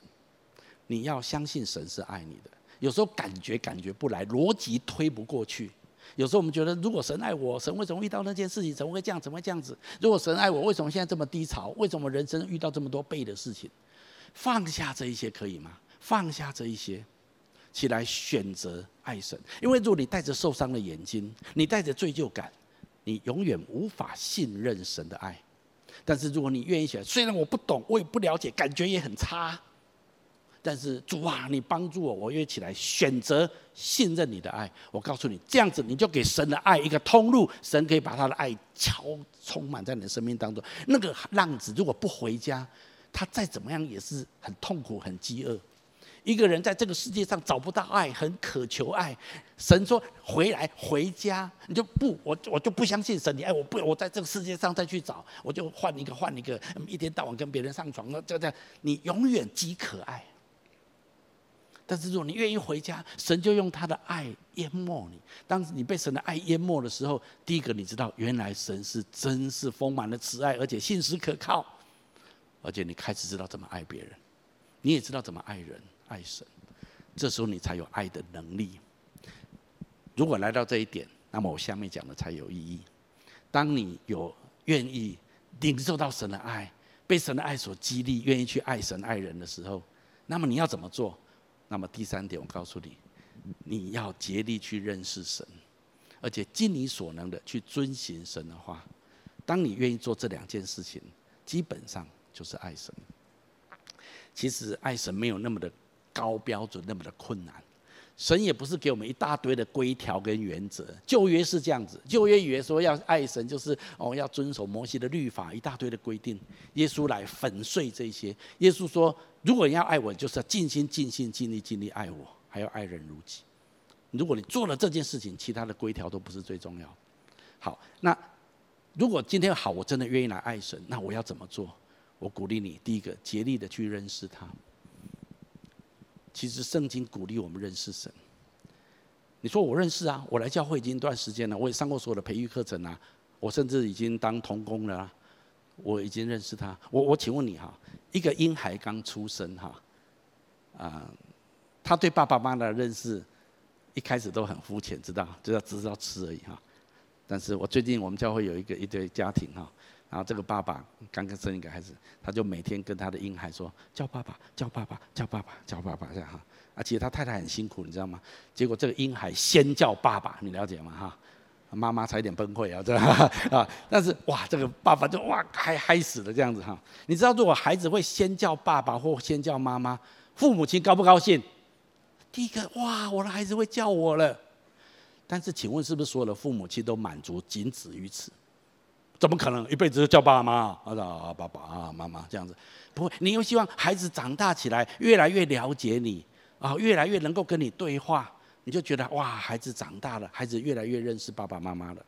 你要相信神是爱你的。有时候感觉感觉不来，逻辑推不过去。有时候我们觉得，如果神爱我，神为什么遇到那件事情？怎么会这样？怎么会这样子？如果神爱我，为什么现在这么低潮？为什么人生遇到这么多背的事情？放下这一些可以吗？放下这一些，起来选择爱神。因为如果你带着受伤的眼睛，你带着罪疚感，你永远无法信任神的爱。但是如果你愿意起来，虽然我不懂，我也不了解，感觉也很差，但是主啊，你帮助我，我愿意起来选择信任你的爱。我告诉你，这样子你就给神的爱一个通路，神可以把他的爱敲充满在你的生命当中。那个浪子如果不回家，他再怎么样也是很痛苦、很饥饿。一个人在这个世界上找不到爱，很渴求爱。神说：“回来，回家。”你就不，我我就不相信神。你爱我不，我在这个世界上再去找，我就换一个，换一个，一天到晚跟别人上床，那这样你永远饥渴爱。但是如果你愿意回家，神就用他的爱淹没你。当你被神的爱淹没的时候，第一个你知道，原来神是真是丰满的慈爱，而且信实可靠。而且你开始知道怎么爱别人，你也知道怎么爱人、爱神，这时候你才有爱的能力。如果来到这一点，那么我下面讲的才有意义。当你有愿意领受到神的爱，被神的爱所激励，愿意去爱神、爱人的时候，那么你要怎么做？那么第三点，我告诉你，你要竭力去认识神，而且尽你所能的去遵行神的话。当你愿意做这两件事情，基本上。就是爱神。其实爱神没有那么的高标准，那么的困难。神也不是给我们一大堆的规条跟原则。旧约是这样子，旧约以为说要爱神，就是哦要遵守摩西的律法，一大堆的规定。耶稣来粉碎这些。耶稣说，如果你要爱我，就是要尽心、尽心、尽力、尽力爱我，还要爱人如己。如果你做了这件事情，其他的规条都不是最重要。好，那如果今天好，我真的愿意来爱神，那我要怎么做？我鼓励你，第一个竭力的去认识他。其实圣经鼓励我们认识神。你说我认识啊，我来教会已经一段时间了，我也上过所有的培育课程啊，我甚至已经当童工了啊，我已经认识他。我我请问你哈，一个婴孩刚出生哈，啊，他对爸爸妈妈的认识一开始都很肤浅，知道，就要知道吃而已哈。但是我最近我们教会有一个一对家庭哈。然后这个爸爸刚刚生一个孩子，他就每天跟他的婴孩说：“叫爸爸，叫爸爸，叫爸爸，叫爸爸。”这样哈。而且他太太很辛苦，你知道吗？结果这个婴孩先叫爸爸，你了解吗？哈，妈妈差一点崩溃啊，这啊。但是哇，这个爸爸就哇嗨嗨死了这样子哈。你知道，如果孩子会先叫爸爸或先叫妈妈，父母亲高不高兴？第一个哇，我的孩子会叫我了。但是请问，是不是所有的父母亲都满足，仅止于此？怎么可能一辈子就叫爸妈啊？爸爸啊，妈妈这样子，不会。你又希望孩子长大起来，越来越了解你啊，越来越能够跟你对话，你就觉得哇，孩子长大了，孩子越来越认识爸爸妈妈了。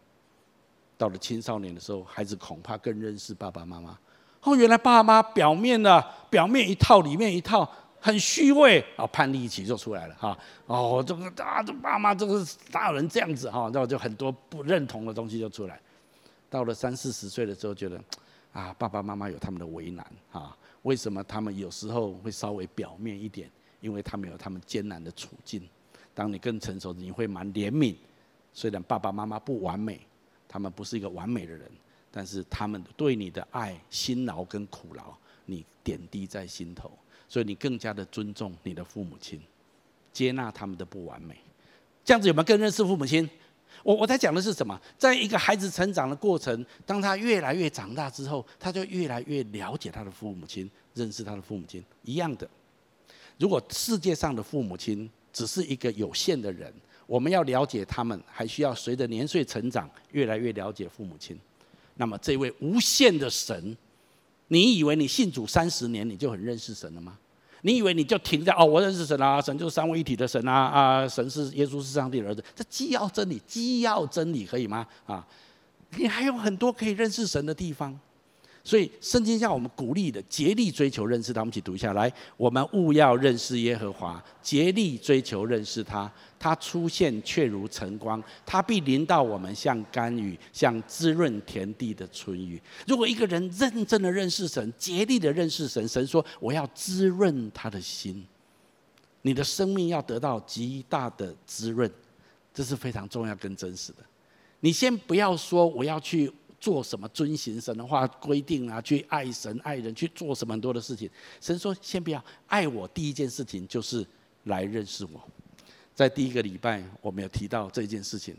到了青少年的时候，孩子恐怕更认识爸爸妈妈。哦，原来爸妈表面的表面一套，里面一套，很虚伪啊，叛逆期就出来了哈。哦，这个啊，这爸妈这个哪有人这样子哈？然后就很多不认同的东西就出来。到了三四十岁的时候，觉得啊，爸爸妈妈有他们的为难啊。为什么他们有时候会稍微表面一点？因为他们有他们艰难的处境。当你更成熟，你会蛮怜悯。虽然爸爸妈妈不完美，他们不是一个完美的人，但是他们对你的爱、辛劳跟苦劳，你点滴在心头，所以你更加的尊重你的父母亲，接纳他们的不完美。这样子有没有更认识父母亲？我我在讲的是什么？在一个孩子成长的过程，当他越来越长大之后，他就越来越了解他的父母亲，认识他的父母亲。一样的，如果世界上的父母亲只是一个有限的人，我们要了解他们，还需要随着年岁成长，越来越了解父母亲。那么这位无限的神，你以为你信主三十年，你就很认识神了吗？你以为你就停在哦，我认识神啊，神就是三位一体的神啊啊，神是耶稣是上帝的儿子，这既要真理，既要真理，可以吗？啊，你还有很多可以认识神的地方，所以圣经向我们鼓励的，竭力追求认识他。我们一起读一下来，我们务要认识耶和华，竭力追求认识他。他出现却如晨光，他必临到我们，像甘雨，像滋润田地的春雨。如果一个人认真的认识神，竭力的认识神，神说我要滋润他的心，你的生命要得到极大的滋润，这是非常重要跟真实的。你先不要说我要去。做什么遵行神的话规定啊？去爱神爱人，去做什么很多的事情。神说：“先不要爱我，第一件事情就是来认识我。”在第一个礼拜，我们有提到这件事情。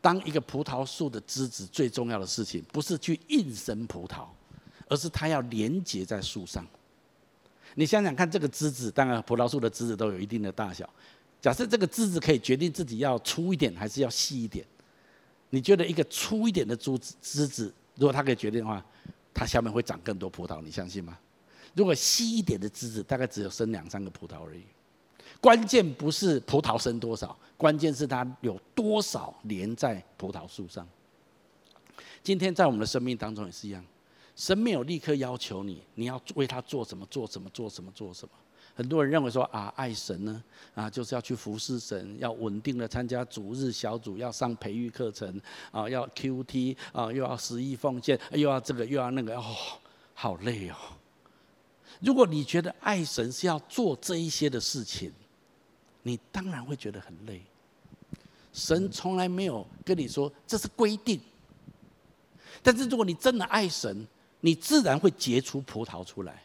当一个葡萄树的枝子，最重要的事情不是去应生葡萄，而是它要连接在树上。你想想看，这个枝子，当然葡萄树的枝子都有一定的大小。假设这个枝子可以决定自己要粗一点，还是要细一点。你觉得一个粗一点的枝子，枝子如果它可以决定的话，它下面会长更多葡萄，你相信吗？如果细一点的枝子，大概只有生两三个葡萄而已。关键不是葡萄生多少，关键是它有多少连在葡萄树上。今天在我们的生命当中也是一样，神没有立刻要求你，你要为他做什么，做什么，做什么，做什么。很多人认为说啊，爱神呢啊，就是要去服侍神，要稳定的参加主日小组，要上培育课程啊，要 QT 啊，又要十一奉献，又要这个又要那个，哦，好累哦。如果你觉得爱神是要做这一些的事情，你当然会觉得很累。神从来没有跟你说这是规定，但是如果你真的爱神，你自然会结出葡萄出来，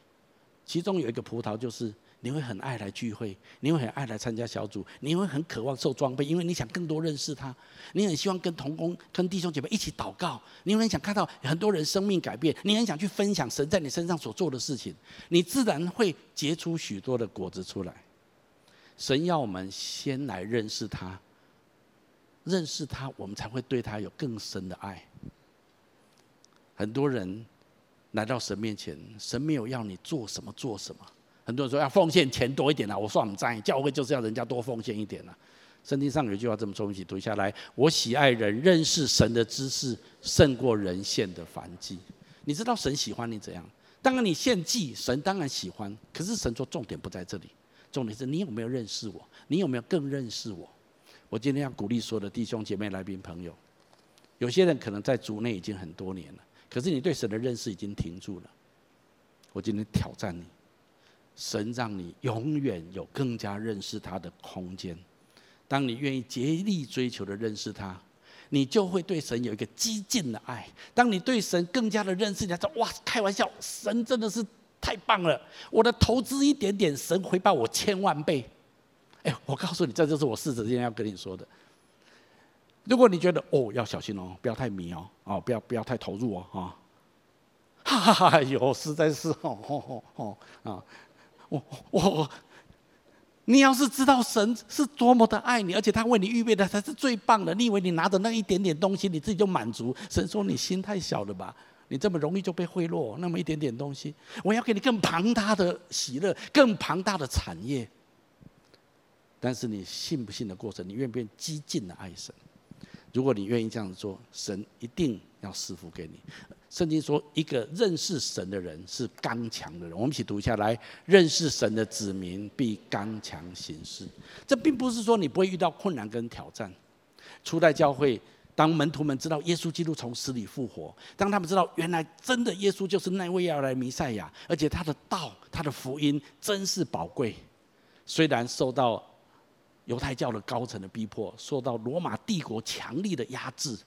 其中有一个葡萄就是。你会很爱来聚会，你会很爱来参加小组，你会很渴望受装备，因为你想更多认识他。你很希望跟同工、跟弟兄姐妹一起祷告，你很想看到很多人生命改变，你很想去分享神在你身上所做的事情，你自然会结出许多的果子出来。神要我们先来认识他，认识他，我们才会对他有更深的爱。很多人来到神面前，神没有要你做什么做什么。很多人说要奉献钱多一点啊，我算不在，教会就是要人家多奉献一点啊。圣经上有一句话这么说，一起读下来：我喜爱人认识神的知识胜过人献的燔祭。你知道神喜欢你怎样？当然你献祭，神当然喜欢。可是神说重点不在这里，重点是你有没有认识我？你有没有更认识我？我今天要鼓励所有的弟兄姐妹、来宾朋友，有些人可能在主内已经很多年了，可是你对神的认识已经停住了。我今天挑战你。神让你永远有更加认识他的空间。当你愿意竭力追求的认识他，你就会对神有一个激进的爱。当你对神更加的认识，你说：“哇，开玩笑，神真的是太棒了！我的投资一点点，神回报我千万倍。”哎，我告诉你，这就是我试着今天要跟你说的。如果你觉得哦，要小心哦，不要太迷哦，哦，不要不要太投入哦，啊，哈哈哈，有，实在是哦哦哦啊。我我我，你要是知道神是多么的爱你，而且他为你预备的才是最棒的，你以为你拿着那一点点东西，你自己就满足？神说你心太小了吧？你这么容易就被贿赂？那么一点点东西，我要给你更庞大的喜乐，更庞大的产业。但是你信不信的过程，你愿不愿激进的爱神？如果你愿意这样做，神一定要赐福给你。圣经说，一个认识神的人是刚强的人。我们一起读一下来，认识神的子民必刚强行事。这并不是说你不会遇到困难跟挑战。初代教会，当门徒们知道耶稣基督从死里复活，当他们知道原来真的耶稣就是那位要来弥赛亚，而且他的道、他的福音真是宝贵。虽然受到犹太教的高层的逼迫，受到罗马帝国强力的压制。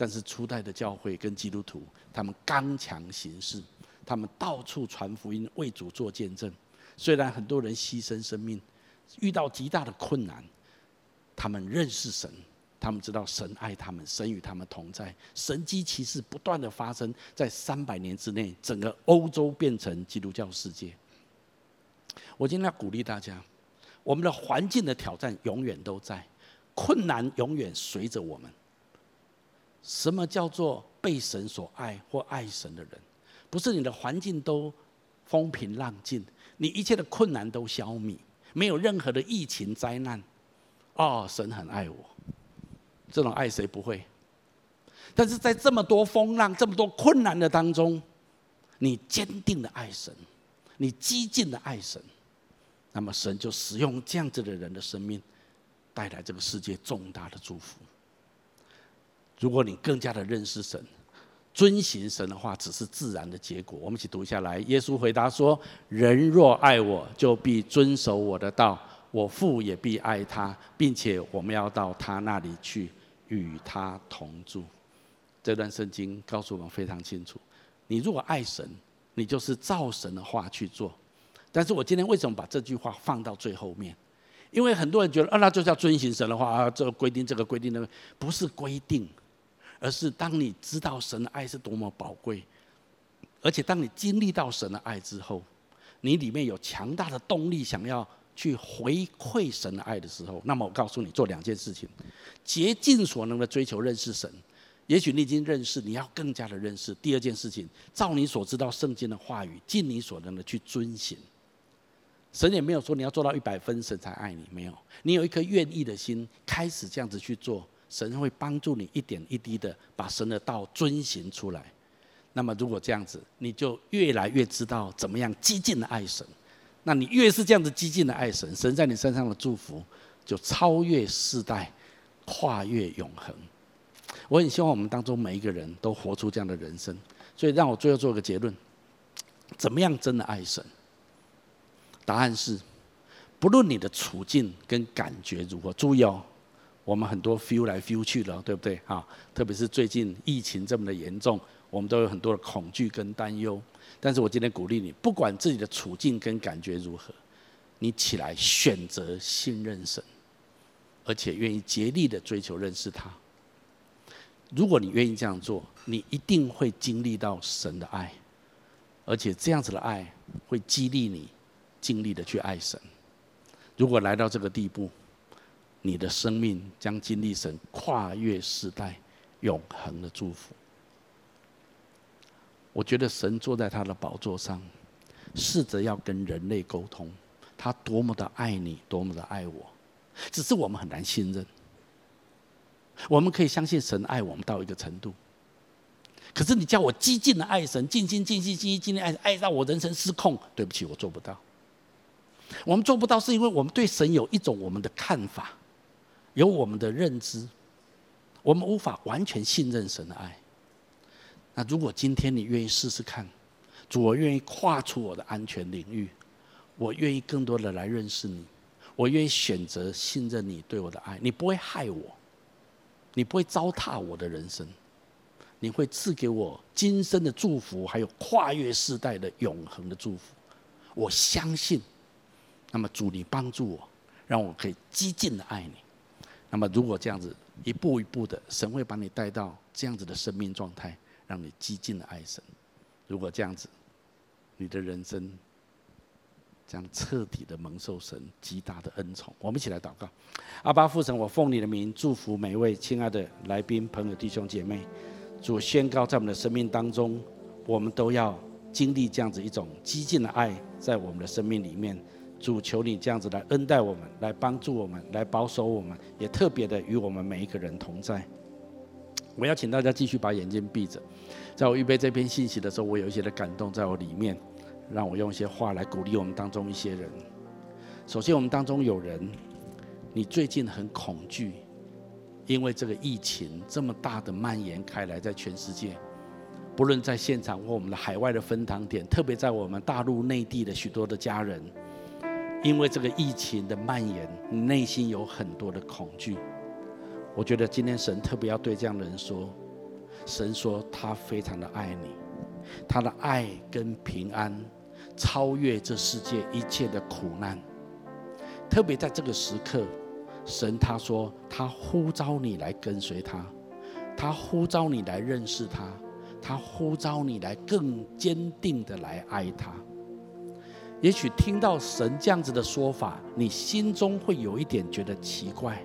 但是初代的教会跟基督徒，他们刚强行事，他们到处传福音，为主做见证。虽然很多人牺牲生命，遇到极大的困难，他们认识神，他们知道神爱他们，神与他们同在。神迹奇事不断的发生，在三百年之内，整个欧洲变成基督教世界。我今天要鼓励大家，我们的环境的挑战永远都在，困难永远随着我们。什么叫做被神所爱或爱神的人？不是你的环境都风平浪静，你一切的困难都消弭，没有任何的疫情灾难。哦，神很爱我，这种爱谁不会？但是在这么多风浪、这么多困难的当中，你坚定的爱神，你激进的爱神，那么神就使用这样子的人的生命，带来这个世界重大的祝福。如果你更加的认识神，遵行神的话，只是自然的结果。我们一起读下来。耶稣回答说：“人若爱我，就必遵守我的道。我父也必爱他，并且我们要到他那里去，与他同住。”这段圣经告诉我们非常清楚：你如果爱神，你就是照神的话去做。但是我今天为什么把这句话放到最后面？因为很多人觉得啊，那就是要遵行神的话啊，这个规定，这个规定，那个不是规定。而是当你知道神的爱是多么宝贵，而且当你经历到神的爱之后，你里面有强大的动力想要去回馈神的爱的时候，那么我告诉你做两件事情：竭尽所能的追求认识神。也许你已经认识，你要更加的认识。第二件事情，照你所知道圣经的话语，尽你所能的去遵行。神也没有说你要做到一百分，神才爱你，没有。你有一颗愿意的心，开始这样子去做。神会帮助你一点一滴的把神的道遵行出来。那么，如果这样子，你就越来越知道怎么样激进的爱神。那你越是这样子激进的爱神，神在你身上的祝福就超越世代，跨越永恒。我很希望我们当中每一个人都活出这样的人生。所以，让我最后做个结论：怎么样真的爱神？答案是，不论你的处境跟感觉如何，注意哦。我们很多 feel 来 feel 去了，对不对？哈，特别是最近疫情这么的严重，我们都有很多的恐惧跟担忧。但是我今天鼓励你，不管自己的处境跟感觉如何，你起来选择信任神，而且愿意竭力的追求认识他。如果你愿意这样做，你一定会经历到神的爱，而且这样子的爱会激励你尽力的去爱神。如果来到这个地步，你的生命将经历神跨越世代、永恒的祝福。我觉得神坐在他的宝座上，试着要跟人类沟通，他多么的爱你，多么的爱我，只是我们很难信任。我们可以相信神爱我们到一个程度，可是你叫我激进的爱神，尽心尽心尽心尽力爱，爱到我人生失控，对不起，我做不到。我们做不到，是因为我们对神有一种我们的看法。有我们的认知，我们无法完全信任神的爱。那如果今天你愿意试试看，主，我愿意跨出我的安全领域，我愿意更多的来认识你，我愿意选择信任你对我的爱。你不会害我，你不会糟蹋我的人生，你会赐给我今生的祝福，还有跨越世代的永恒的祝福。我相信。那么主，你帮助我，让我可以激进的爱你。那么，如果这样子一步一步的，神会把你带到这样子的生命状态，让你激进的爱神。如果这样子，你的人生将彻底的蒙受神极大的恩宠。我们一起来祷告：阿爸父神，我奉你的名祝福每一位亲爱的来宾、朋友、弟兄姐妹。主宣告，在我们的生命当中，我们都要经历这样子一种激进的爱，在我们的生命里面。主求你这样子来恩待我们，来帮助我们，来保守我们，也特别的与我们每一个人同在。我要请大家继续把眼睛闭着，在我预备这篇信息的时候，我有一些的感动在我里面，让我用一些话来鼓励我们当中一些人。首先，我们当中有人，你最近很恐惧，因为这个疫情这么大的蔓延开来，在全世界，不论在现场或我们的海外的分堂点，特别在我们大陆内地的许多的家人。因为这个疫情的蔓延，你内心有很多的恐惧。我觉得今天神特别要对这样的人说：神说他非常的爱你，他的爱跟平安超越这世界一切的苦难。特别在这个时刻，神他说他呼召你来跟随他，他呼召你来认识他，他呼召你来更坚定的来爱他。也许听到神这样子的说法，你心中会有一点觉得奇怪，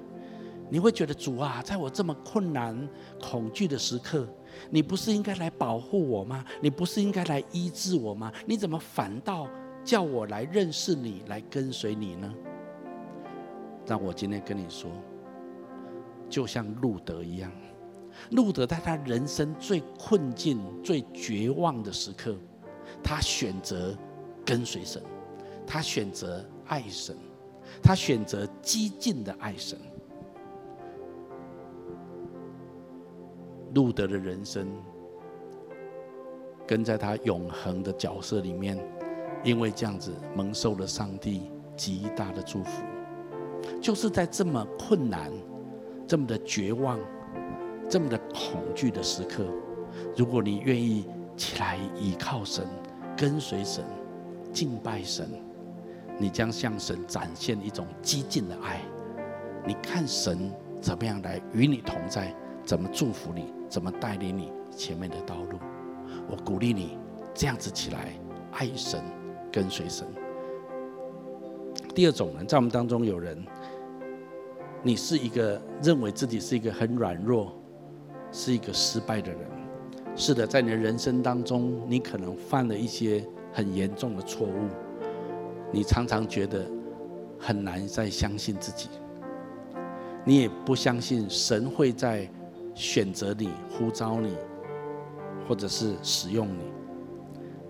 你会觉得主啊，在我这么困难、恐惧的时刻，你不是应该来保护我吗？你不是应该来医治我吗？你怎么反倒叫我来认识你、来跟随你呢？让我今天跟你说，就像路德一样，路德在他人生最困境、最绝望的时刻，他选择跟随神，他选择爱神，他选择激进的爱神。路德的人生，跟在他永恒的角色里面，因为这样子蒙受了上帝极大的祝福。就是在这么困难、这么的绝望、这么的恐惧的时刻，如果你愿意起来倚靠神、跟随神、敬拜神，你将向神展现一种激进的爱。你看神怎么样来与你同在，怎么祝福你，怎么带领你前面的道路。我鼓励你这样子起来，爱神、跟随神。第二种人，在我们当中有人，你是一个认为自己是一个很软弱，是一个失败的人。是的，在你的人生当中，你可能犯了一些很严重的错误，你常常觉得很难再相信自己，你也不相信神会在选择你、呼召你，或者是使用你。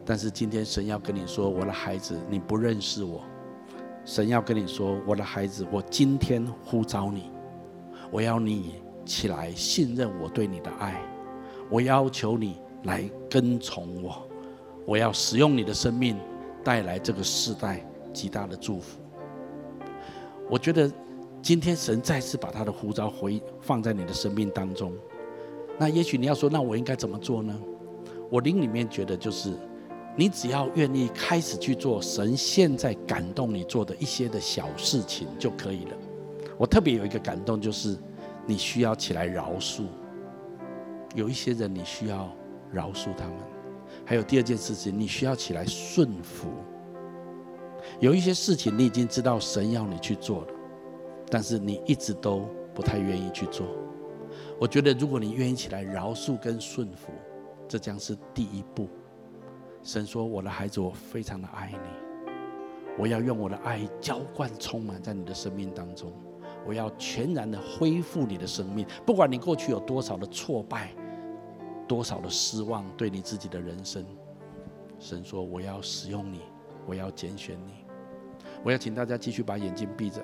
但是今天神要跟你说，我的孩子，你不认识我。神要跟你说，我的孩子，我今天呼召你，我要你起来信任我对你的爱，我要求你来跟从我，我要使用你的生命带来这个世代极大的祝福。我觉得今天神再次把他的呼召回放在你的生命当中，那也许你要说，那我应该怎么做呢？我灵里面觉得就是。你只要愿意开始去做神现在感动你做的一些的小事情就可以了。我特别有一个感动，就是你需要起来饶恕，有一些人你需要饶恕他们。还有第二件事情，你需要起来顺服。有一些事情你已经知道神要你去做了，但是你一直都不太愿意去做。我觉得如果你愿意起来饶恕跟顺服，这将是第一步。神说：“我的孩子，我非常的爱你，我要用我的爱浇灌充满在你的生命当中，我要全然的恢复你的生命。不管你过去有多少的挫败，多少的失望，对你自己的人生，神说：我要使用你，我要拣选你。我要请大家继续把眼睛闭着，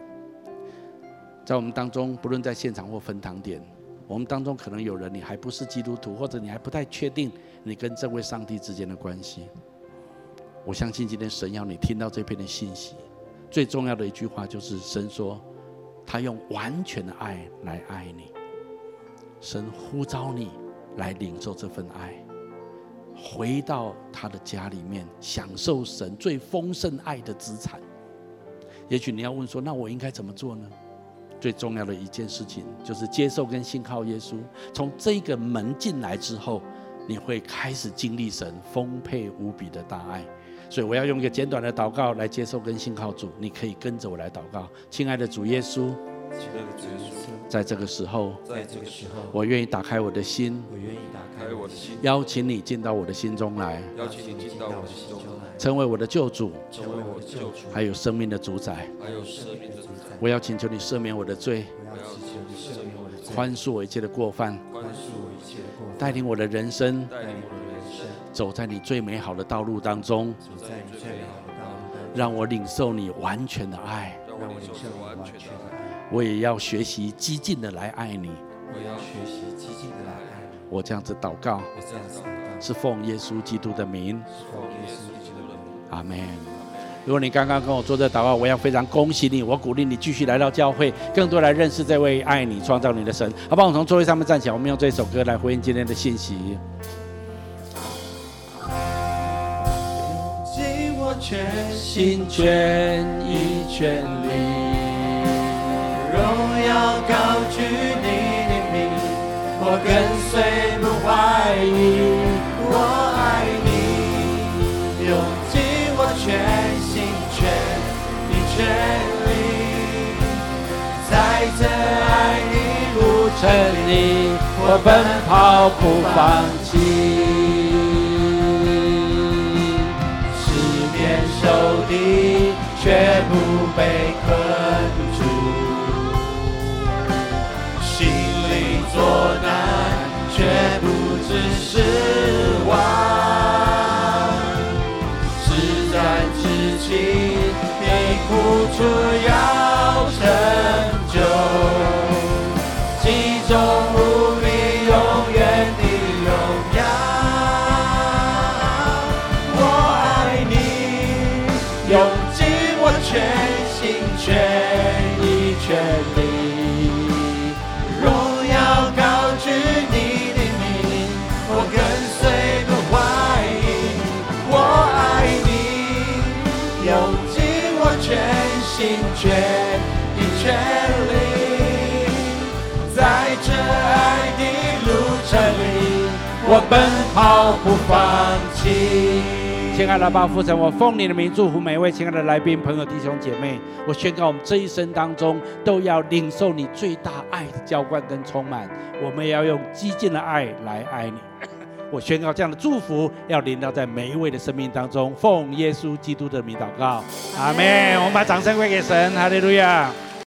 在我们当中，不论在现场或分堂点。”我们当中可能有人，你还不是基督徒，或者你还不太确定你跟这位上帝之间的关系。我相信今天神要你听到这篇的信息，最重要的一句话就是神说，他用完全的爱来爱你。神呼召你来领受这份爱，回到他的家里面，享受神最丰盛爱的资产。也许你要问说，那我应该怎么做呢？最重要的一件事情就是接受跟信靠耶稣。从这个门进来之后，你会开始经历神丰沛无比的大爱。所以我要用一个简短的祷告来接受跟信靠主。你可以跟着我来祷告，亲爱的主耶稣，在这个时候，在这个时候，我愿意打开我的心，我愿意打开我的心，邀请你进到我的心中来，邀请你进到我的心中来，成为我的救主，成为我的救主，还有生命的主宰，还有生命的主宰。我要请求你赦免我的罪，宽恕我一切的过犯，带领我的人生，带领我的人生走在你最美好的道路当中，让我领受你完全的爱，让我也要学习激进的来爱你，我要学习激进的来爱你。我这样子祷告，是奉耶稣基督的名，阿门。如果你刚刚跟我做这祷告，我要非常恭喜你，我鼓励你继续来到教会，更多来认识这位爱你、创造你的神。好不好？我们从座位上面站起来，我们用这首歌来回应今天的信息。用尽我全心全意全力，荣耀高举你的名，我跟随不怀疑，我爱你，用尽我全心。全意全力，在这爱的路程里，我奔跑不放弃，四面受敌却不被困失望，实在之情，你哭出要成就。心全意全力，在这爱的路程里，我奔跑不放弃。亲爱的爸父神，我奉你的名祝福每一位亲爱的来宾、朋友、弟兄姐妹。我宣告，我们这一生当中都要领受你最大爱的浇灌跟充满。我们也要用激进的爱来爱你。我宣告这样的祝福要临到在每一位的生命当中。奉耶稣基督的名祷告，阿门。我们把掌声归给神，哈利路亚。